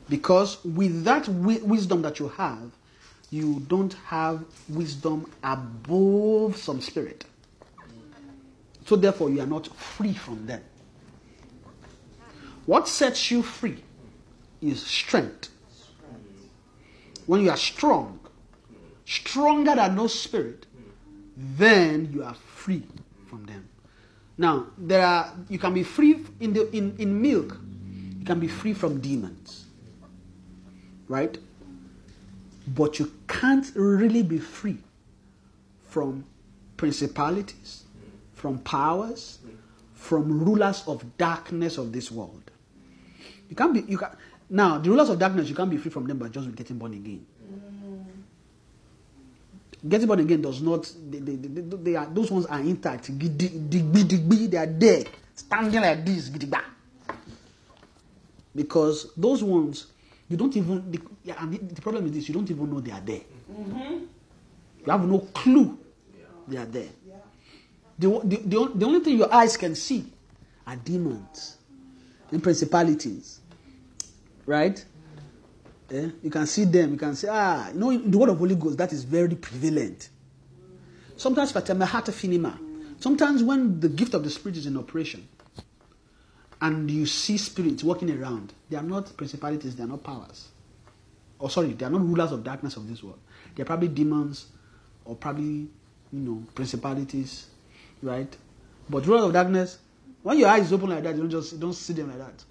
Because with that wi- wisdom that you have, you don't have wisdom above some spirit. So therefore, you are not free from them. What sets you free is strength. When you are strong, stronger than no spirit, then you are free from them. Now, there are you can be free in the in, in milk, you can be free from demons. Right? But you can't really be free from principalities, from powers, from rulers of darkness of this world. You can't be you can now the rulers of darkness you can't be free from them by just getting born again. Getting born again does not. They, they, they, they are those ones are intact. They are there, standing like this. Because those ones, you don't even. The, yeah, and the, problem is this: you don't even know they are there. Mm-hmm. You have no clue they are there. The, the, the, the only thing your eyes can see are demons and principalities, right? Eh? You can see them. You can say, ah, you know, the word of Holy Ghost, that is very prevalent. Sometimes, finima. Sometimes, when the gift of the Spirit is in operation, and you see spirits walking around, they are not principalities, they are not powers. Or sorry, they are not rulers of darkness of this world. They are probably demons, or probably, you know, principalities, right? But rulers of darkness, when your eyes open like that, you don't just you don't see them like that.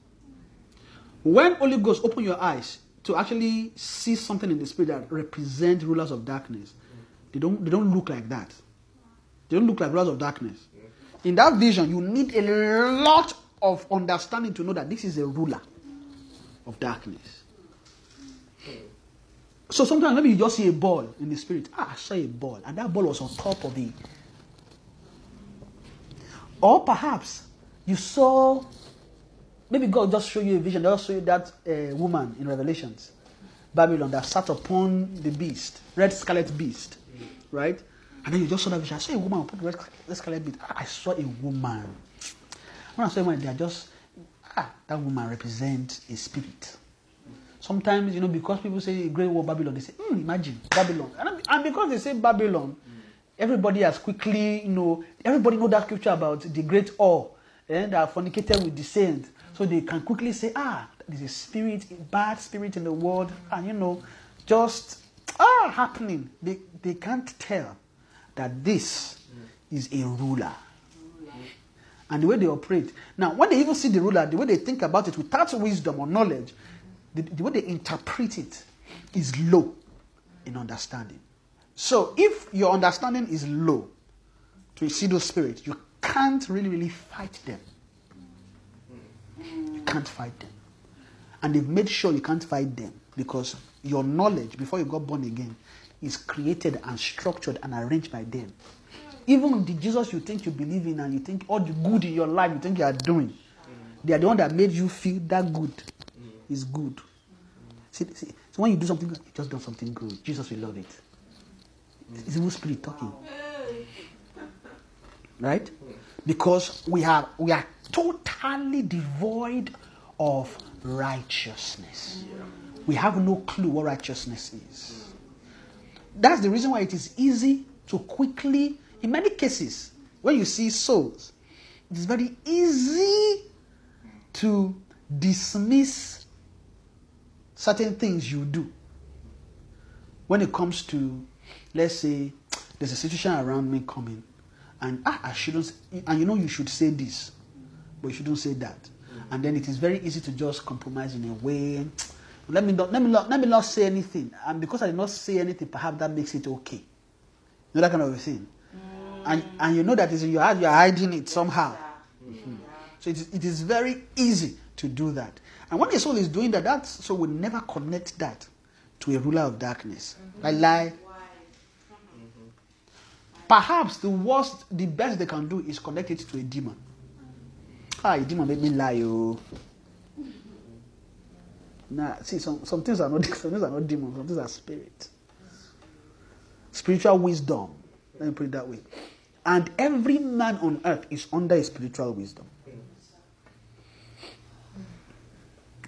When Holy Ghost open your eyes, to actually see something in the spirit that represent rulers of darkness. They don't, they don't look like that. They don't look like rulers of darkness. In that vision, you need a lot of understanding to know that this is a ruler of darkness. So sometimes maybe you just see a ball in the spirit. Ah, I saw a ball, and that ball was on top of the. Or perhaps you saw Maybe God just show you a vision. Just show you that uh, woman in Revelations, Babylon, that sat upon the beast, red scarlet beast, right? And then you just saw that vision. I saw a woman upon the red, scarlet beast. I saw a woman. When I saw a woman, they are just ah, that woman represents a spirit. Sometimes, you know, because people say Great War Babylon, they say, hmm, imagine Babylon. And, and because they say Babylon, everybody has quickly, you know, everybody know that scripture about the great awe eh, that fornicated with the saints. So they can quickly say, ah, there's a spirit, a bad spirit in the world, and you know, just are happening, they, they can't tell that this is a ruler. And the way they operate. Now, when they even see the ruler, the way they think about it without wisdom or knowledge, the, the way they interpret it is low in understanding. So, if your understanding is low to see those spirits, you can't really, really fight them. You can't fight them. And they've made sure you can't fight them because your knowledge before you got born again is created and structured and arranged by them. Even the Jesus you think you believe in and you think all the good in your life you think you are doing, they are the one that made you feel that good is good. See, see, so when you do something good, you just done something good. Jesus will love it. It's Holy Spirit talking. Right? Because we are we are totally devoid of righteousness. We have no clue what righteousness is. That's the reason why it is easy to quickly, in many cases, when you see souls, it is very easy to dismiss certain things you do. When it comes to, let's say, there's a situation around me coming, and ah, I shouldn't, and you know you should say this, but you shouldn't say that. And then it is very easy to just compromise in a way. Let me not, let me not, let me not say anything, and because I did not say anything, perhaps that makes it okay. You know that kind of a thing. Mm. And, and you know that is in your heart, you are hiding it somehow. Mm-hmm. So it is, it is very easy to do that. And when a soul is doing that, that soul will never connect that to a ruler of darkness. Mm-hmm. I lie. Perhaps the worst, the best they can do is connect it to a demon. Ah, a demon made me lie, oh. Nah, see, some, some things are not some things are not demons, some things are spirit. Spiritual wisdom. Let me put it that way. And every man on earth is under a spiritual wisdom.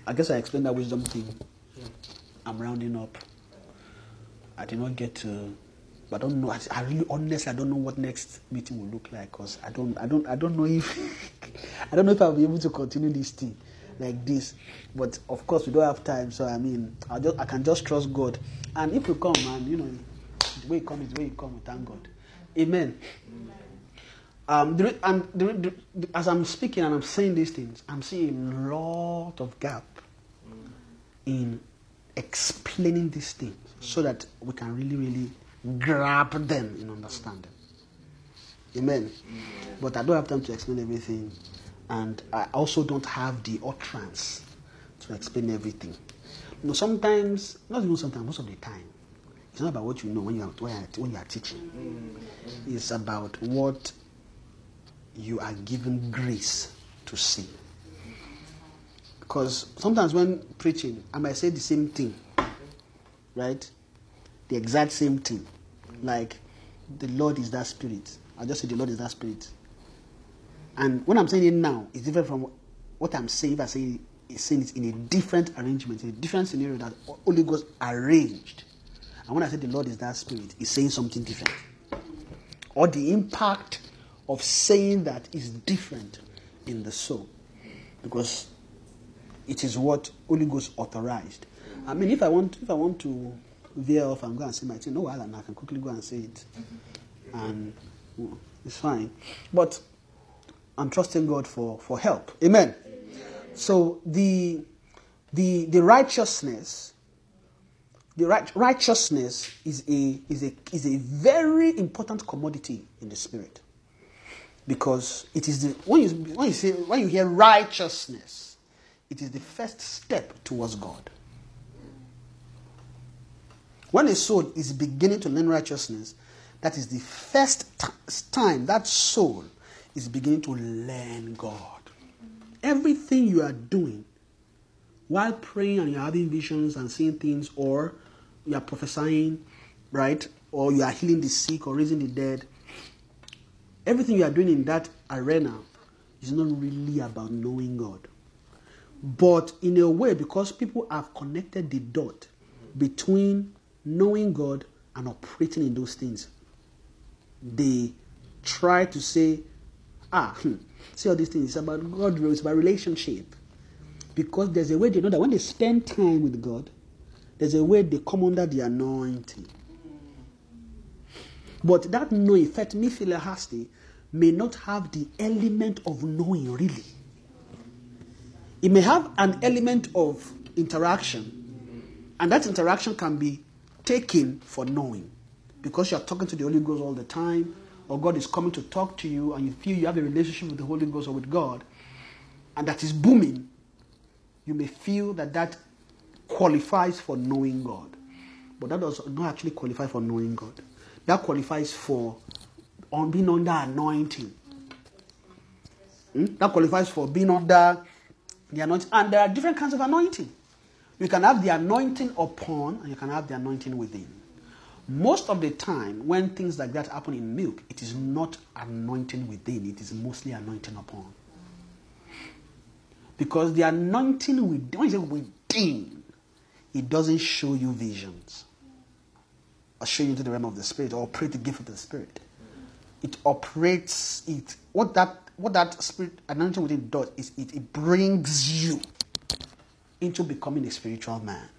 I guess I explained that wisdom thing. I'm rounding up. I did not get to, but I don't know. I, really, honestly, I don't know what next meeting will look like because I don't, I don't, I don't know if, I don't know if I'll be able to continue this thing like this. But of course, we don't have time, so I mean, I just, I can just trust God. And if you come, man, you know, the way you come is the way you come. Thank God. Amen. Um, the, and the, the, as I'm speaking and I'm saying these things, I'm seeing a lot of gap in explaining these things so that we can really, really grab them in understanding. Amen. But I don't have time to explain everything, and I also don't have the utterance to explain everything. You know, sometimes, not even sometimes, most of the time, it's not about what you know when you are, when you are teaching. It's about what you are given grace to see. Because sometimes when preaching, I might say the same thing, right? The exact same thing. Like, the Lord is that spirit. I just say the Lord is that spirit. And when I'm saying it now, it's different from what I'm saying if I say it's saying it in a different arrangement, in a different scenario that Holy Ghost arranged. And when I say the Lord is that spirit, it's saying something different. Or the impact of saying that is different in the soul. Because it is what Holy Ghost authorized. I mean, if I want, if I want to veer off and go and say my thing, no while I can quickly go and say it, and well, it's fine. But I'm trusting God for for help. Amen. So the the the righteousness, the right, righteousness is a is a is a very important commodity in the spirit because it is the when you when you say when you hear righteousness, it is the first step towards God. When a soul is beginning to learn righteousness, that is the first time that soul is beginning to learn God. Everything you are doing while praying and you're having visions and seeing things, or you are prophesying, right? Or you are healing the sick or raising the dead, everything you are doing in that arena is not really about knowing God. But in a way, because people have connected the dot between knowing God and operating in those things, they try to say, ah, hmm, see all these things, it's about God, it's about relationship. Because there's a way they know that when they spend time with God, there's a way they come under the anointing. But that knowing, Fet Hasti, may not have the element of knowing really. It may have an element of interaction, and that interaction can be taken for knowing because you're talking to the Holy Ghost all the time, or God is coming to talk to you, and you feel you have a relationship with the Holy Ghost or with God, and that is booming. You may feel that that qualifies for knowing God, but that does not actually qualify for knowing God. That qualifies for on being under anointing. Hmm? That qualifies for being under the anointing. And there are different kinds of anointing. You can have the anointing upon, and you can have the anointing within. Most of the time, when things like that happen in milk, it is not anointing within, it is mostly anointing upon. Because the anointing within, within, it doesn't show you visions or show you into the realm of the spirit or operate the gift of the spirit. It operates it what that what that spirit anointing within does is it, it brings you into becoming a spiritual man.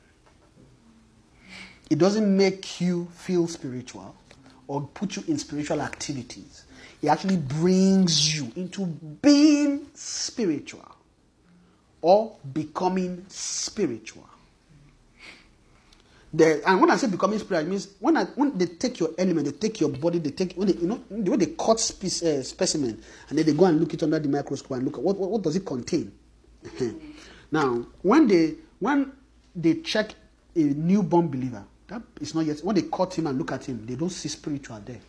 It doesn't make you feel spiritual or put you in spiritual activities. It actually brings you into being spiritual or becoming spiritual. The, and when I say becoming spiritual, it means when, I, when they take your element, they take your body, they take when they, you know the way they cut spe- uh, specimen and then they go and look it under the microscope and look at what, what, what does it contain. now, when they when they check a newborn believer, that is not yet when they cut him and look at him, they don't see spiritual there.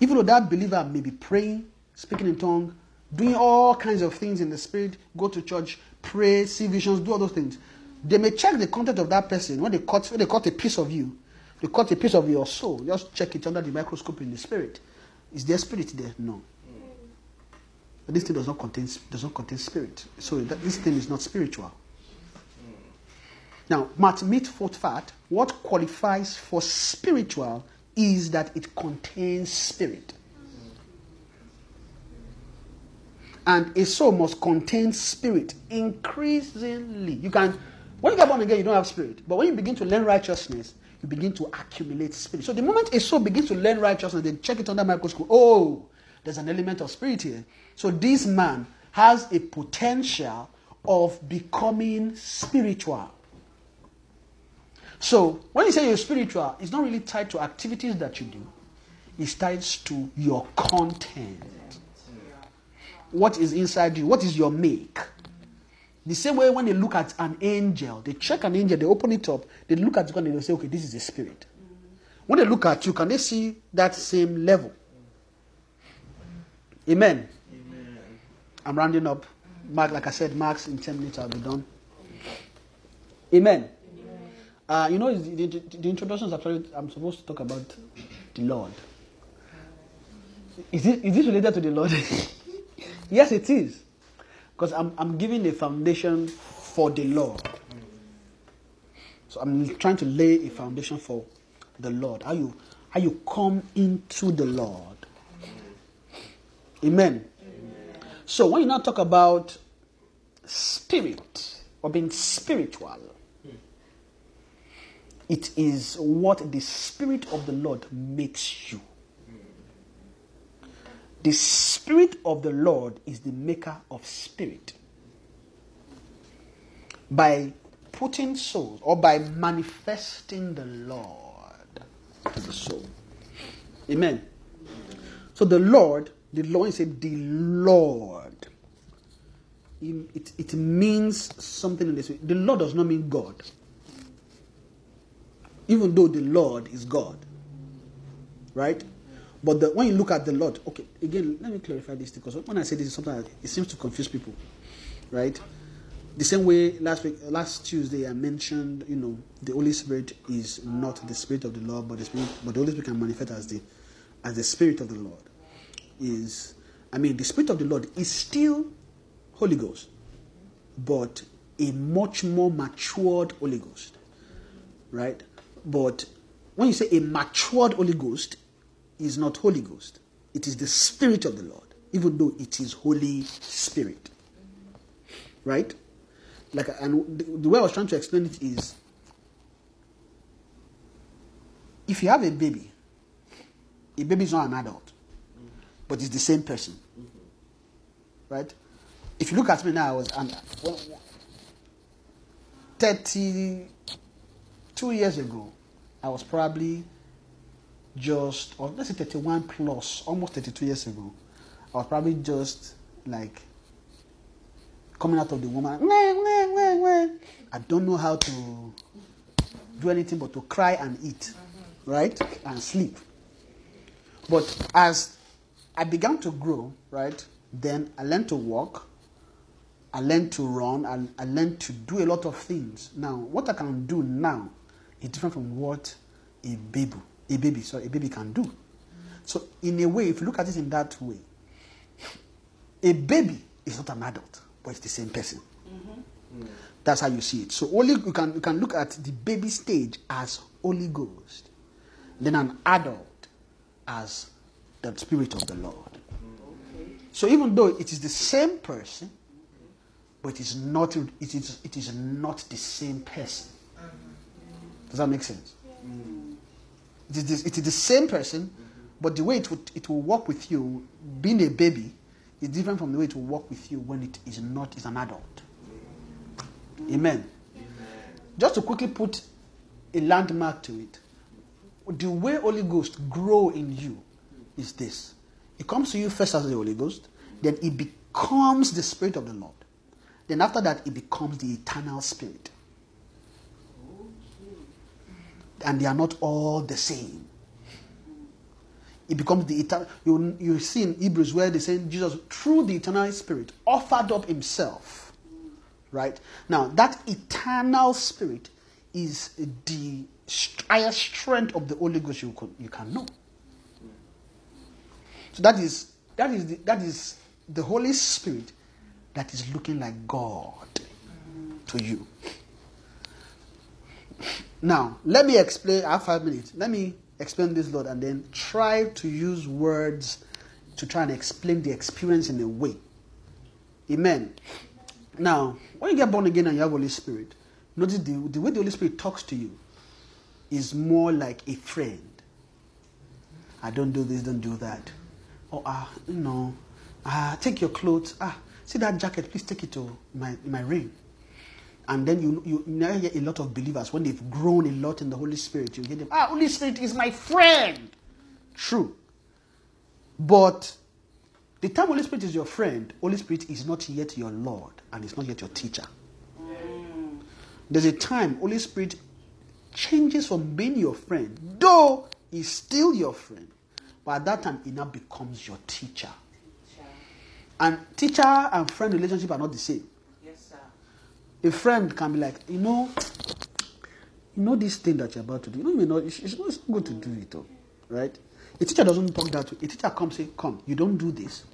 Even though that believer may be praying, speaking in tongue, doing all kinds of things in the spirit, go to church, pray, see visions, do all those things. They may check the content of that person when they cut when they cut a piece of you, they cut a piece of your soul. Just check it under the microscope in the spirit. Is there spirit there? No. But this thing does not contain does not contain spirit. So that, this thing is not spiritual. Now, mat meat foot fat. What qualifies for spiritual is that it contains spirit. And a soul must contain spirit increasingly. You can, when you get born again, you don't have spirit. But when you begin to learn righteousness, you begin to accumulate spirit. So the moment a soul begins to learn righteousness, they check it under microscope. Oh, there's an element of spirit here. So this man has a potential of becoming spiritual. So when you say you're spiritual, it's not really tied to activities that you do. It's tied to your content. What is inside you? What is your make? The same way when they look at an angel, they check an angel, they open it up, they look at it and they say, okay, this is a spirit. When they look at you, can they see that same level? Amen. Amen. I'm rounding up. Mark, like I said, Mark's in 10 minutes, I'll be done. Amen. Uh, you know, the, the, the introduction is actually, I'm supposed to talk about the Lord. Is, it, is this related to the Lord? yes, it is. Because I'm, I'm giving a foundation for the Lord. So I'm trying to lay a foundation for the Lord. How you, how you come into the Lord. Amen. So when you now talk about spirit or being spiritual, it is what the Spirit of the Lord makes you. The Spirit of the Lord is the maker of spirit. By putting souls or by manifesting the Lord to the soul. Amen. So the Lord, the Lord said, the Lord. It, it means something in this way. The Lord does not mean God even though the Lord is God. Right? But the, when you look at the Lord, okay, again, let me clarify this because when I say this is it seems to confuse people. Right? The same way last week, last Tuesday, I mentioned, you know, the Holy Spirit is not the Spirit of the Lord, but the Spirit, but the Holy Spirit can manifest as the, as the Spirit of the Lord. Is, I mean, the Spirit of the Lord is still Holy Ghost, but a much more matured Holy Ghost, right? But when you say a matured Holy Ghost, is not Holy Ghost. It is the Spirit of the Lord, even though it is Holy Spirit. Right? Like, and the, way I was trying to explain it is, if you have a baby, a baby is not an adult, but it's the same person. Mm-hmm. Right? If you look at me now, I was when- 32 years ago, I was probably just, or let's say 31 plus, almost 32 years ago, I was probably just like coming out of the woman. I don't know how to do anything but to cry and eat, mm-hmm. right? And sleep. But as I began to grow, right, then I learned to walk. I learned to run. I, I learned to do a lot of things. Now, what I can do now is different from what a baby, a baby, sorry, a baby can do. So, in a way, if you look at it in that way, a baby is not an adult, but it's the same person. Mm-hmm. That's how you see it. So only you can you can look at the baby stage as Holy Ghost, then an adult as the Spirit of the Lord. So even though it is the same person, but it is not it is it is not the same person. Does that make sense? It is, this, it is the same person, but the way it it will work with you, being a baby, is different from the way it will work with you when it is not is an adult. Amen. Just to quickly put a landmark to it, the way Holy Ghost grow in you is this: it comes to you first as the Holy Ghost, then it becomes the Spirit of the Lord. Then after that, it becomes the eternal Spirit. And they are not all the same. It becomes the eternal. You, you see in Hebrews where they say Jesus, through the eternal Spirit, offered up himself. Right? Now, that eternal Spirit is the highest strength of the Holy Ghost you, could, you can know. So that is that is the, that is the Holy Spirit that is looking like God to you. Now, let me explain. I have five minutes. Let me explain this, Lord, and then try to use words to try and explain the experience in a way. Amen. Now, when you get born again and you have Holy Spirit, notice the, the way the Holy Spirit talks to you is more like a friend. I don't do this, don't do that. Or, ah, you know, ah, take your clothes. Ah, see that jacket, please take it to my, my room. And then you, you now hear a lot of believers, when they've grown a lot in the Holy Spirit, you hear them, ah, Holy Spirit is my friend. True. But the time Holy Spirit is your friend, Holy Spirit is not yet your Lord and is not yet your teacher. There's a time Holy Spirit changes from being your friend, though he's still your friend, but at that time he now becomes your teacher. And teacher and friend relationship are not the same. Yes, sir. A friend can be like, you know, you know this thing that you're about to do. You know, you know, it's, it's not it's not good to do it, though, right? A teacher doesn't talk that way. A teacher comes say, "Come, you don't do this.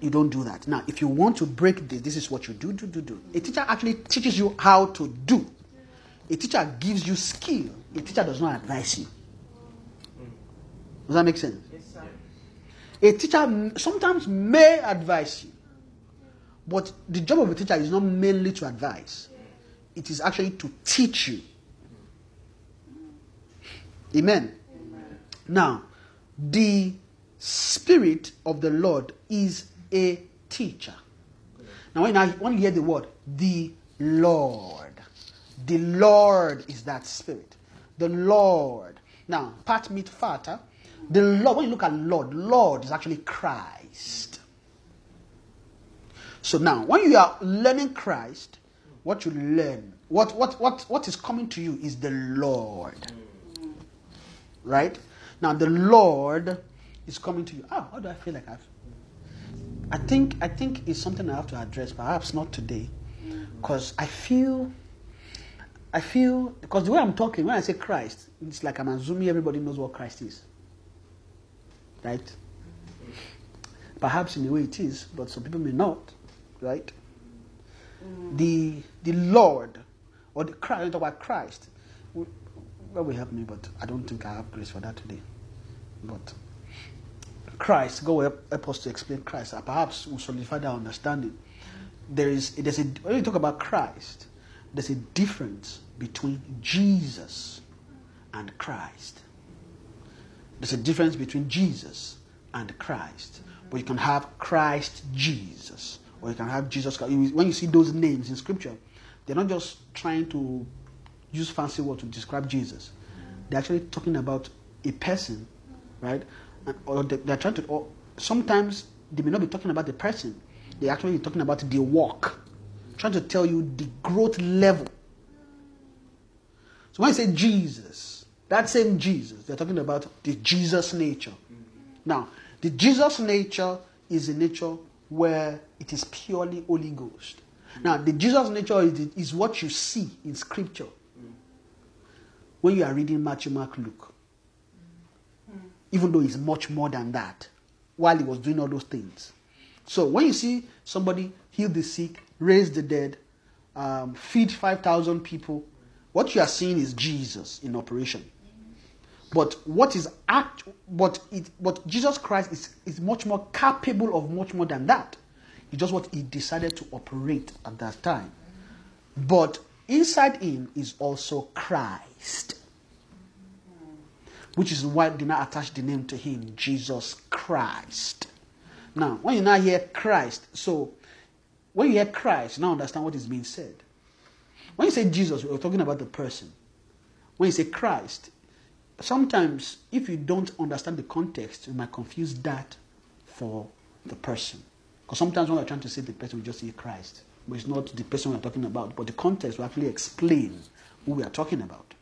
You don't do that." Now, if you want to break this, this is what you do, do, do, do. A teacher actually teaches you how to do. A teacher gives you skill. A teacher does not advise you. Does that make sense? Yes, sir. A teacher sometimes may advise you, but the job of a teacher is not mainly to advise, it is actually to teach you. Amen. Now, the Spirit of the Lord is a teacher. Now, when, I, when you hear the word, the Lord, the Lord is that Spirit. The Lord. Now, part meet fata. The Lord, when you look at Lord, Lord is actually Christ. So now, when you are learning Christ, what you learn, what, what, what, what is coming to you is the Lord. Right? Now, the Lord is coming to you. Ah, how do I feel like I've. I think I think it's something I have to address, perhaps not today, because I feel, I feel because the way I'm talking when I say Christ, it's like I'm assuming everybody knows what Christ is, right? Perhaps in a way it is, but some people may not, right? Mm. The the Lord or the Christ, talk about Christ, God will help me, but I don't think I have grace for that today. But Christ, God will help, help us to explain Christ. Perhaps we'll solidify that understanding. There is, there's a, when you talk about Christ, there's a difference between Jesus and Christ. There's a difference between Jesus and Christ. But you can have Christ Jesus, or you can have Jesus Christ. When you see those names in Scripture, they're not just trying to use fancy words to describe Jesus. They're actually talking about a person, right? And, or they- they're trying to. Or sometimes they may not be talking about the person. They're actually talking about the walk, trying to tell you the growth level. So when I say Jesus, that same Jesus, they're talking about the Jesus nature. Now, the Jesus nature is a nature where it is purely Holy Ghost. Now, the Jesus nature is, the- is what you see in Scripture when you are reading Matthew, Mark, Luke. Even though it's much more than that, while he was doing all those things. So when you see somebody heal the sick, raise the dead, um, feed 5,000 people, what you are seeing is Jesus in operation. But what is act but it but Jesus Christ is, is much more capable of much more than that. It's just what he decided to operate at that time. But inside him is also Christ. Which is why they now attach the name to him, Jesus Christ. Now, when you now hear Christ, so when you hear Christ, now understand what is being said. When you say Jesus, we're talking about the person. When you say Christ, sometimes if you don't understand the context, you might confuse that for the person. Because sometimes when we're trying to say the person, we just say Christ. But it's not the person we're talking about, but the context will actually explain who we are talking about.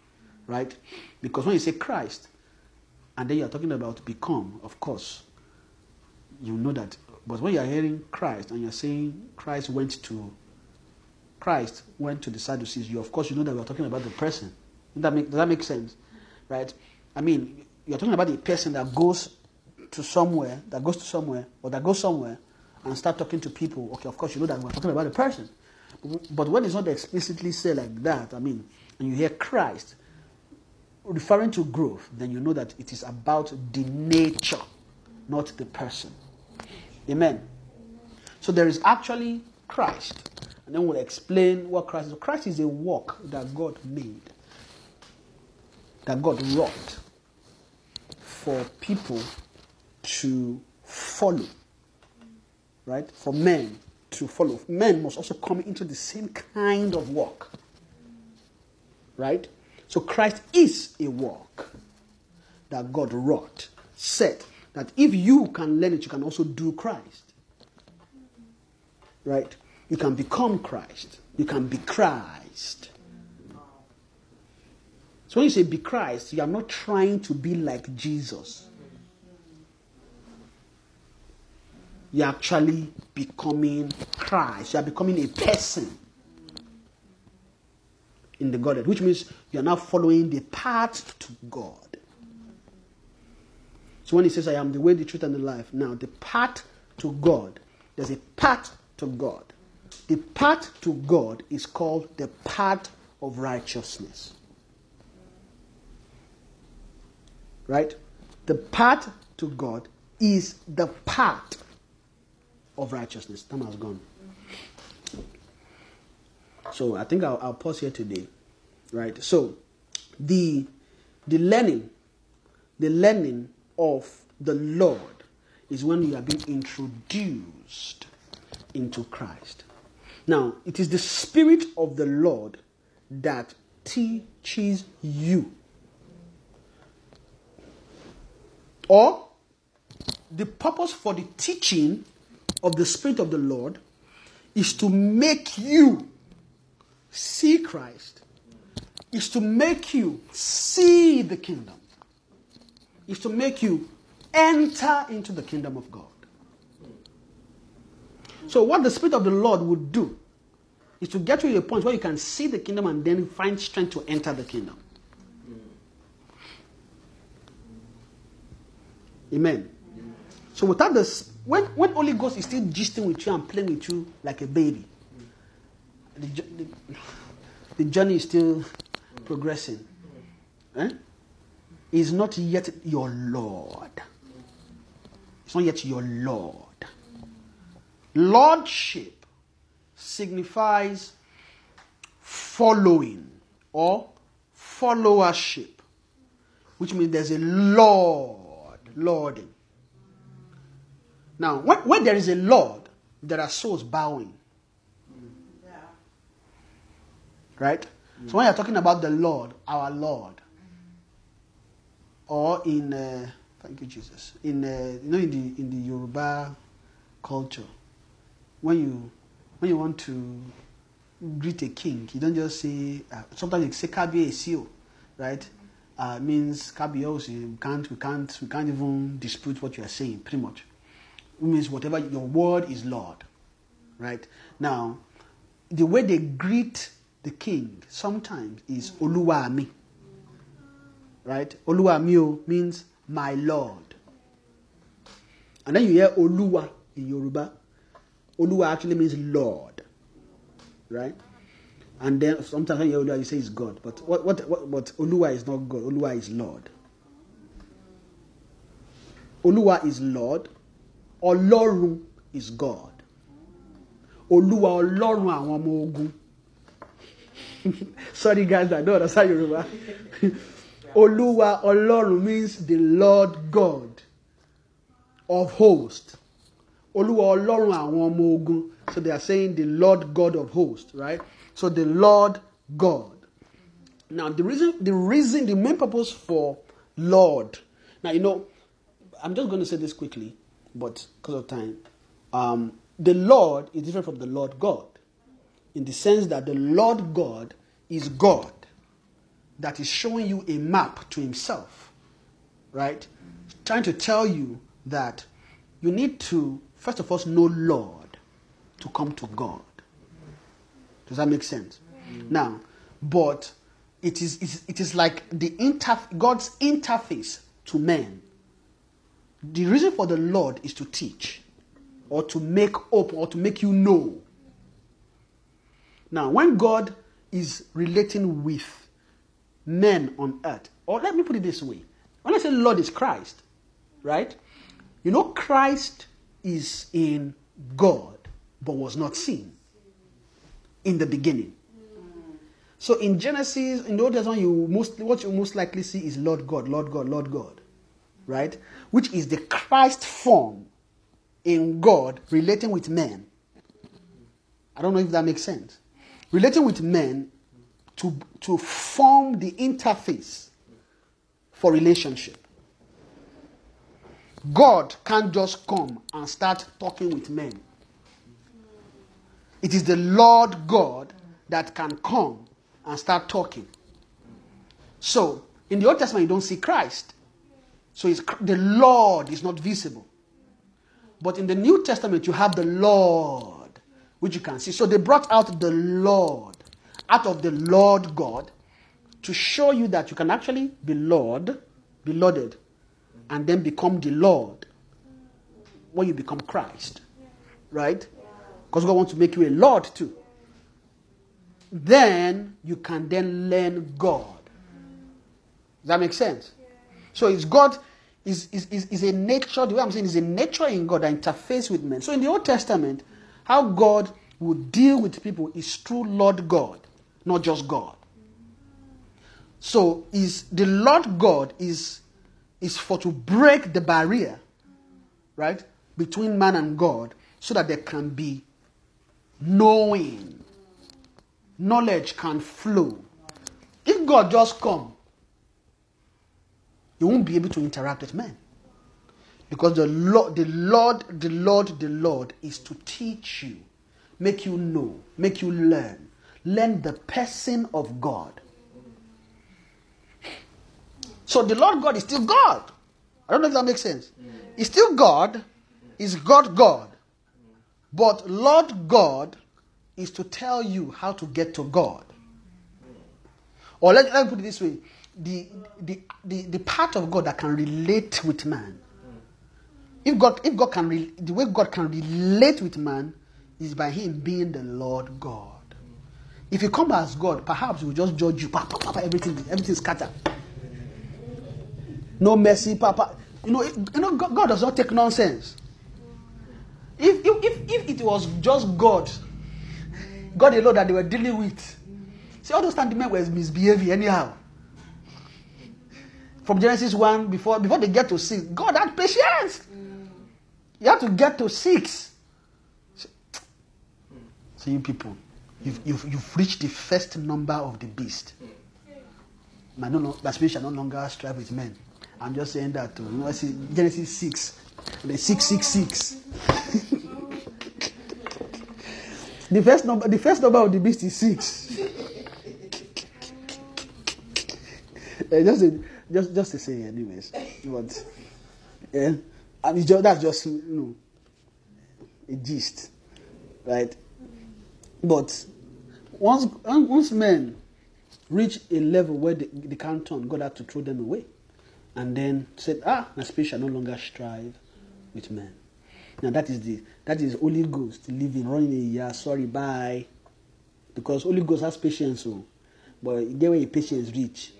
Right? Because when you say Christ, and then you're talking about become, of course, you know that. But when you're hearing Christ and you're saying Christ went to Christ went to the Sadducees, you of course you know that we're talking about the person. Does that make, does that make sense? Right? I mean, you're talking about the person that goes to somewhere, that goes to somewhere, or that goes somewhere and start talking to people. Okay, of course you know that we're talking about a person. But when it's not explicitly said like that, I mean, and you hear Christ referring to growth, then you know that it is about the nature, not the person. Amen. So there is actually Christ. And then we'll explain what Christ is. Christ is a work that God made, that God wrought for people to follow. Right? For men to follow. Men must also come into the same kind of work. Right? So Christ is a work that God wrought, said that if you can learn it, you can also do Christ. Right? You can become Christ. You can be Christ. So when you say be Christ, you are not trying to be like Jesus. You're actually becoming Christ. You are becoming a person in the Godhead, which means you're now following the path to God. So when he says, I am the way, the truth, and the life, now the path to God, there's a path to God. The path to God is called the path of righteousness. Right? The path to God is the path of righteousness. Time has gone. So I think I'll, I'll pause here today. Right? So the the learning, the learning of the Lord is when you are being introduced into Christ. Now, it is the Spirit of the Lord that teaches you. Or the purpose for the teaching of the Spirit of the Lord is to make you see Christ, is to make you see the kingdom, is to make you enter into the kingdom of God. So, what the Spirit of the Lord would do is to get you to a point where you can see the kingdom and then find strength to enter the kingdom. Amen. So, without this, when, when Holy Ghost is still gisting with you and playing with you like a baby, the, the, the journey is still progressing. Eh? Not yet your Lord. It's not yet your Lord. Lordship signifies following or followership, which means there's a Lord lording. Now, when, when there is a Lord, there are souls bowing. Yeah. Right? So when you're talking about the Lord, our Lord, or in uh, thank you Jesus, in uh, you know in the in the Yoruba culture, when you when you want to greet a king, you don't just say uh, sometimes you say Kabi Kabiesio, right? Uh, means Kabiyesi. We can't we can't we can't even dispute what you are saying. Pretty much, it means whatever your word is Lord, right? Now, the way they greet the king sometimes is Oluwami. Right? Oluwami means my Lord. And then you hear Oluwa in Yoruba. Oluwa actually means Lord. Right? And then sometimes when you hear Oluwa, you say it's God. But what, what, what, but Oluwa is not God. Oluwa is Lord. Oluwa is Lord. Ọlọ́run is God. Olúwa Ọlọ́run àwọn ọmọ ogun. Sorry guys, I don't understand Yoruba. Olúwa Ọlọ́run means the Lord God of hosts. Olúwa Ọlọ́run àwọn ọmọ ogun. So they are saying the Lord God of hosts, right? So the Lord God. Now the reason, the reason, the main purpose for Lord. Now you know, I'm just going to say this quickly, but because of time, um, the Lord is different from the Lord God, in the sense that the Lord God is God, that is showing you a map to Himself, right? Trying to tell you that you need to first of all know Lord to come to God. Does that make sense? Now, but it is, it is like the inter God's interface to men. The reason for the Lord is to teach, or to make up, or to make you know. Now, when God is relating with men on earth, or let me put it this way: when I say Lord is Christ, right? You know, Christ is in God, but was not seen in the beginning. So in Genesis, in the Old Testament, you most what you most likely see is Lord God, Lord God, Lord God, right? Which is the Christ form in God relating with men. I don't know if that makes sense. Relating with men to, to form the interface for relationship. God can't just come and start talking with men. It is the Lord God that can come and start talking. So, in the Old Testament, you don't see Christ. So, the Lord is not visible. But in the New Testament, you have the Lord, which you can see. So, they brought out the Lord out of the Lord God to show you that you can actually be Lord, be Lorded, and then become the Lord when you become Christ. Right? Because God wants to make you a Lord too. Then you can then learn God. Does that make sense? So it's God is, is, is, is a nature, the way I'm saying is a nature in God that interface with men. So in the Old Testament, how God would deal with people is through Lord God, not just God. So is the Lord God is is for to break the barrier, right, between man and God, so that there can be knowing. Knowledge can flow. If God just come, you won't be able to interact with men. Because the Lord, the Lord, the Lord, the Lord is to teach you, make you know, make you learn. Learn the person of God. So the Lord God is still God. I don't know if that makes sense. He's still God, is God God. But Lord God is to tell you how to get to God. Or let, let me put it this way the, the, the, the part of God that can relate with man. If God, if God can, re, the way God can relate with man is by Him being the Lord God. If you come as God, perhaps He will just judge you. Papa, papa, everything, everything scattered. No mercy, Papa. You know, you know, God, God does not take nonsense. If, if, if, it was just God, God alone that they were dealing with, see, all those the men were misbehaving anyhow. from Genesis 1 before before they get to 6. God had patience. You have to get to 6. So you people, you've, you've, you've reached the first number of the beast. My, no, my spirit shall no longer strive with men. I'm just saying that to You know, Genesis 6. Then 666. the first number the first number of the beast is 6. Eh, just, a, just, just to say, anyways. But, yeah. And it's just, that's just, you know, a gist. Right? But once, once men reach a level where they, they can't turn, God had to throw them away. And then said, Ah, my spirit shall no longer strive with men. Now that is the that is Holy Ghost living, running a year, sorry, bye. Because Holy Ghost has patience, so but you get where your patience reach.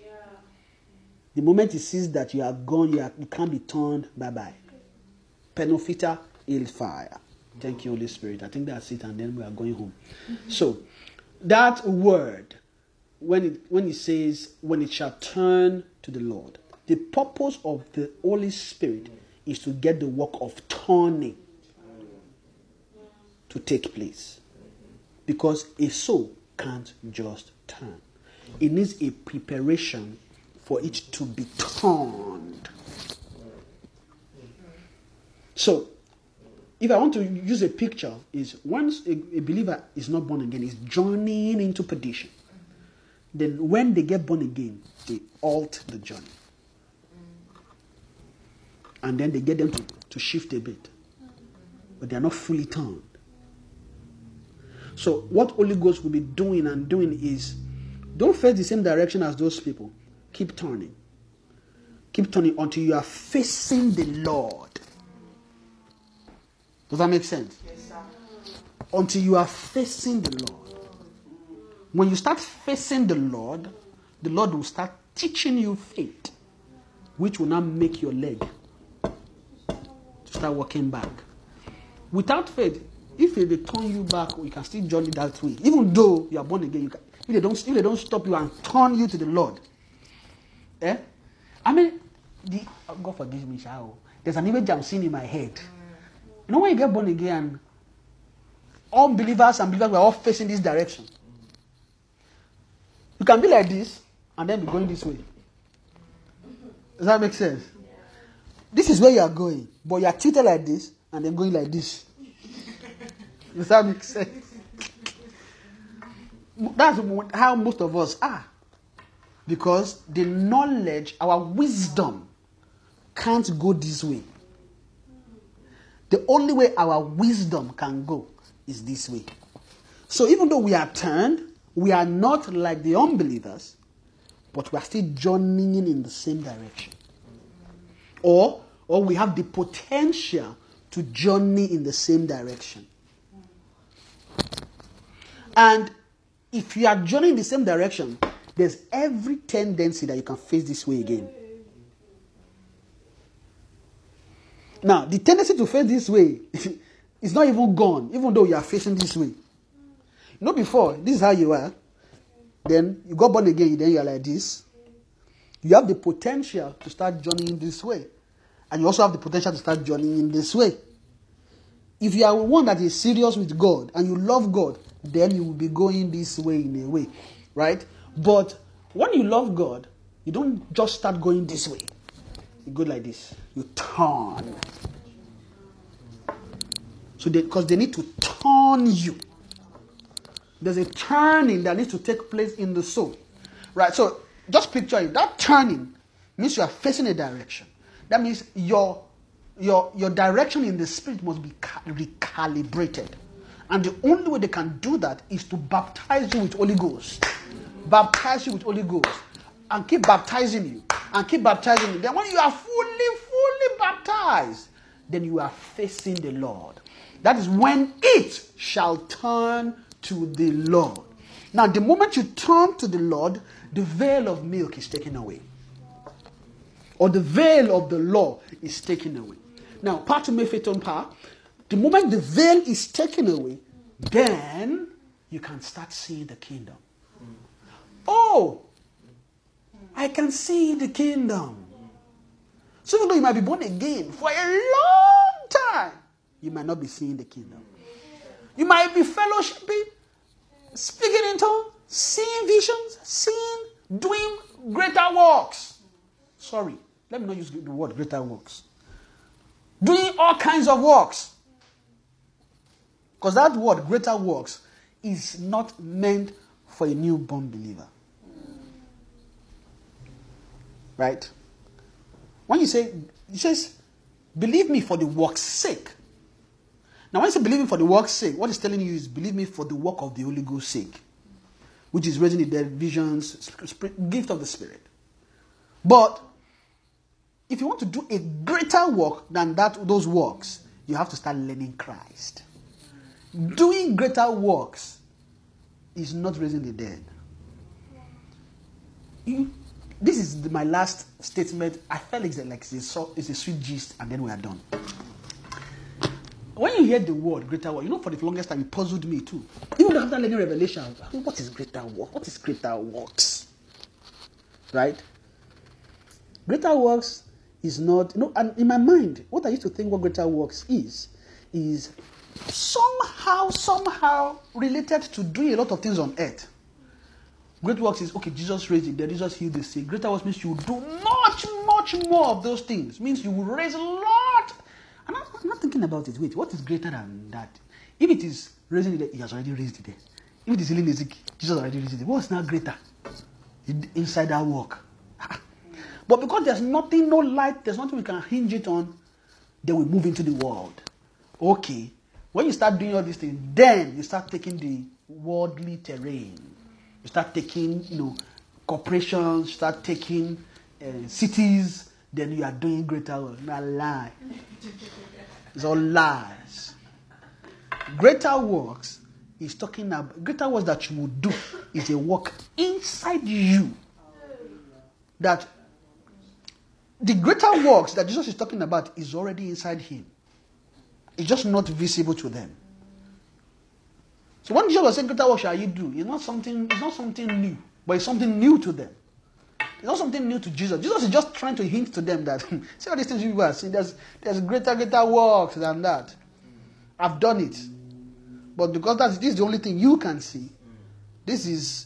The moment he sees that you are gone, you, are, you can't be turned, bye bye. Penofita il fire. Thank you, Holy Spirit. I think that's it, and then we are going home. Mm-hmm. So that word, when it when it says, when it shall turn to the Lord, the purpose of the Holy Spirit is to get the work of turning to take place. Because a soul can't just turn. It needs a preparation for it to be turned. So, if I want to use a picture, is once a, a believer is not born again, is journeying into perdition. Then when they get born again, they halt the journey. And then they get them to, to shift a bit. But they are not fully turned. So what Holy Ghost will be doing and doing is don't face the same direction as those people. Keep turning. Keep turning until you are facing the Lord. Does that make sense? Yes, sir. Until you are facing the Lord. When you start facing the Lord, the Lord will start teaching you faith, which will now make your leg start walking back. Without faith, if they turn you back, you can still journey that way. Even though you are born again, can, if they don't if they don't stop you and turn you to the Lord. Eh? I mean, the, oh, God forgive me, Shao. There's an image I'm seeing in my head. You know when you get born again, all believers and believers were all facing this direction. You can be like this and then be going this way. Does that make sense? This is where you are going, but you are tilted like this and then going like this. Does that make sense? That's how most of us are. Because the knowledge, our wisdom, can't go this way. The only way our wisdom can go is this way. So even though we are turned, we are not like the unbelievers, but we are still journeying in the same direction. Or, or we have the potential to journey in the same direction. And if you are journeying the same direction, there's every tendency that you can face this way again. Now, the tendency to face this way is not even gone, even though you are facing this way. You know, before, this is how you are. Then you got born again, then you are like this. You have the potential to start journeying this way. And you also have the potential to start journeying in this way. If you are one that is serious with God and you love God, then you will be going this way in a way, right? But when you love God, you don't just start going this way. You go like this. You turn. So, because they, they need to turn you. There's a turning that needs to take place in the soul, right? So, just picture it. That turning means you are facing a direction. That means your your your direction in the spirit must be recalibrated. And the only way they can do that is to baptize you with Holy Ghost. Baptize you with Holy Ghost. And keep baptizing you. And keep baptizing you. Then when you are fully, fully baptized, then you are facing the Lord. That is when it shall turn to the Lord. Now, the moment you turn to the Lord, the veil of milk is taken away. Or the veil of the law is taken away. Now, Mephiton power, the moment the veil is taken away, then you can start seeing the kingdom. Oh, I can see the kingdom. So even though you might be born again for a long time, you might not be seeing the kingdom. You might be fellowshipping, speaking in tongues, seeing visions, seeing, doing greater works. Sorry, let me not use the word greater works. Doing all kinds of works. Because that word, greater works, is not meant for a newborn believer. Right? When you say, it says, believe me for the work's sake. Now, when you say believe me for the work's sake, what it's telling you is believe me for the work of the Holy Ghost's sake, which is raising the dead, visions, gift of the Spirit. But if you want to do a greater work than that, those works, you have to start learning Christ. Doing greater works is not raising the dead. You, this is the, my last statement. I felt it's like it's a, it's a sweet gist, and then we are done. When you hear the word greater work, you know, for the longest time, it puzzled me too. Even after learning Revelation, was oh, what is greater work? What is greater works? Right? Greater works is not, you know, and in my mind, what I used to think what greater works is, is somehow, somehow related to doing a lot of things on earth. Great works is okay, Jesus raised the dead, Jesus healed the sick. Greater works means you do much, much more of those things. Means you will raise a lot. I'm not, I'm not thinking about it. Wait, what is greater than that? If it is raising the dead, he has already raised the dead. If it is healing the sick, Jesus already raised dead. What's now greater? In- Inside that work. But because there's nothing, no light, there's nothing we can hinge it on, then we move into the world. Okay. When you start doing all these things, then you start taking the worldly terrain. You start taking, you know, corporations, start taking uh, cities, then you are doing greater work. Not lie. It's all lies. Greater works is talking about greater works that you will do is a work inside you that the greater works that Jesus is talking about is already inside him. It's just not visible to them. So when Jesus was saying, "Greater work shall you do," it's not something. It's not something new, but it's something new to them. It's not something new to Jesus. Jesus is just trying to hint to them that hmm, see all these things you are seeing. There's there's greater greater works than that. I've done it, but because that's this is the only thing you can see. This is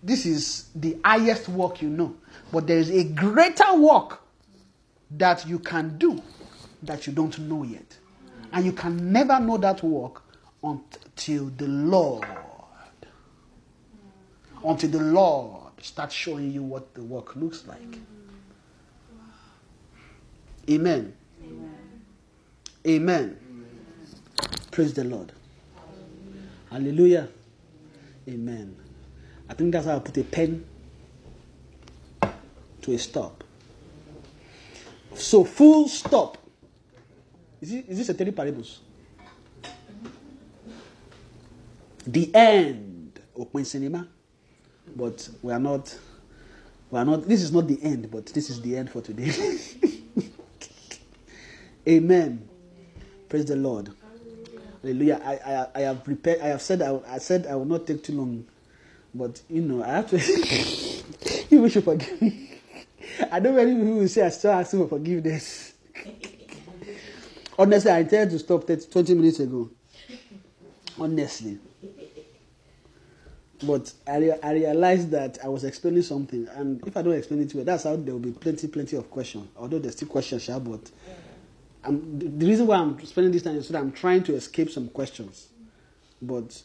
this is the highest work you know. But there is a greater work that you can do that you don't know yet. And you can never know that work until the Lord, until the Lord starts showing you what the work looks like. Mm. Amen. Amen. Praise the Lord. Hallelujah. Amen. I think that's how I put a pen to a stop. So full stop. Is, it, is this a three parables? The end. Open cinema. But we are not. We are not. This is not the end, but this is the end for today. Amen. Praise the Lord. Hallelujah. I, I, I have prepared. I have said. I, I said I will not take too long, but you know I have to. you should forgive me. I don't many people will say I still asking for forgiveness. Honestly, I intended to stop 30, 20 minutes ago. Honestly. But I, rea- I realized that I was explaining something, and if I don't explain it well, that's how there will be plenty, plenty of questions. Although there's still questions, sha, but I'm, the, reason why I'm spending this time is so that I'm trying to escape some questions. But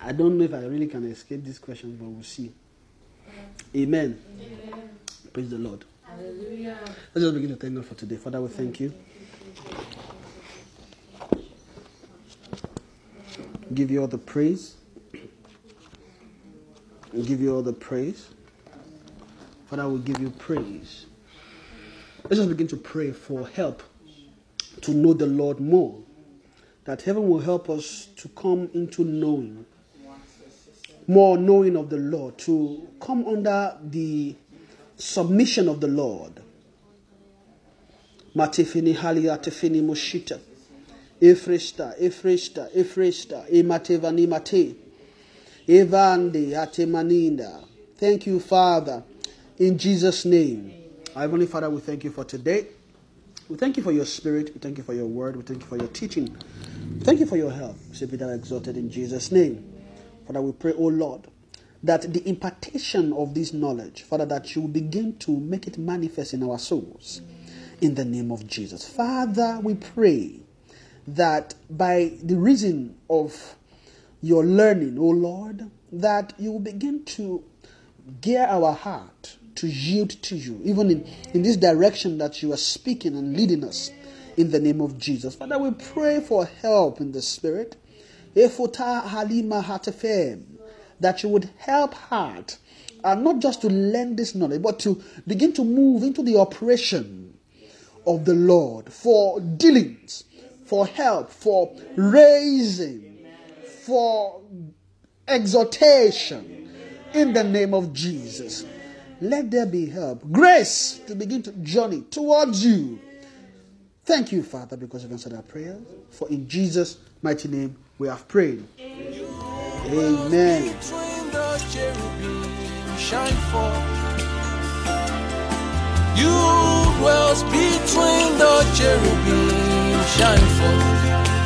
I don't know if I really can escape these questions, but we'll see. Amen. Praise the Lord. Hallelujah. Let's just begin to thank God for today. Father, we thank you. Give you all the praise. We give you all the praise. Father, we give you praise. Let's just begin to pray for help to know the Lord more. That heaven will help us to come into knowing, more knowing of the Lord, to come under the submission of the Lord. Matifini halia tefini moshita. Efresta, Efresta, Efresta, Ematevani mate. Evande atemaninda. Thank you, Father. In Jesus' name. Heavenly Father, we thank you for today. We thank you for your spirit. We thank you for your word. We thank you for your teaching. Thank you for your help. Say be thou exalted in Jesus' name. Father, we pray, oh Lord, that the impartation of this knowledge, Father, that you begin to make it manifest in our souls in the name of Jesus. Father, we pray that by the reason of your learning, oh Lord, that you will begin to gear our heart to yield to you, even in, in this direction that you are speaking and leading us in the name of Jesus. Father, we pray for help in the spirit. That you would help heart, and not just to learn this knowledge, but to begin to move into the operation of the Lord for dealings, for help, for raising, for exhortation in the name of Jesus. Let there be help, grace to begin to journey towards you. Thank you, Father, because you've answered our prayers. For in Jesus' mighty name we have prayed. Amen. You dwells between the cherubim, shine forth.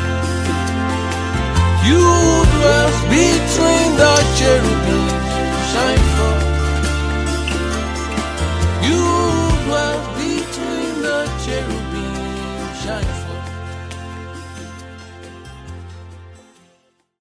You dwells between the cherubim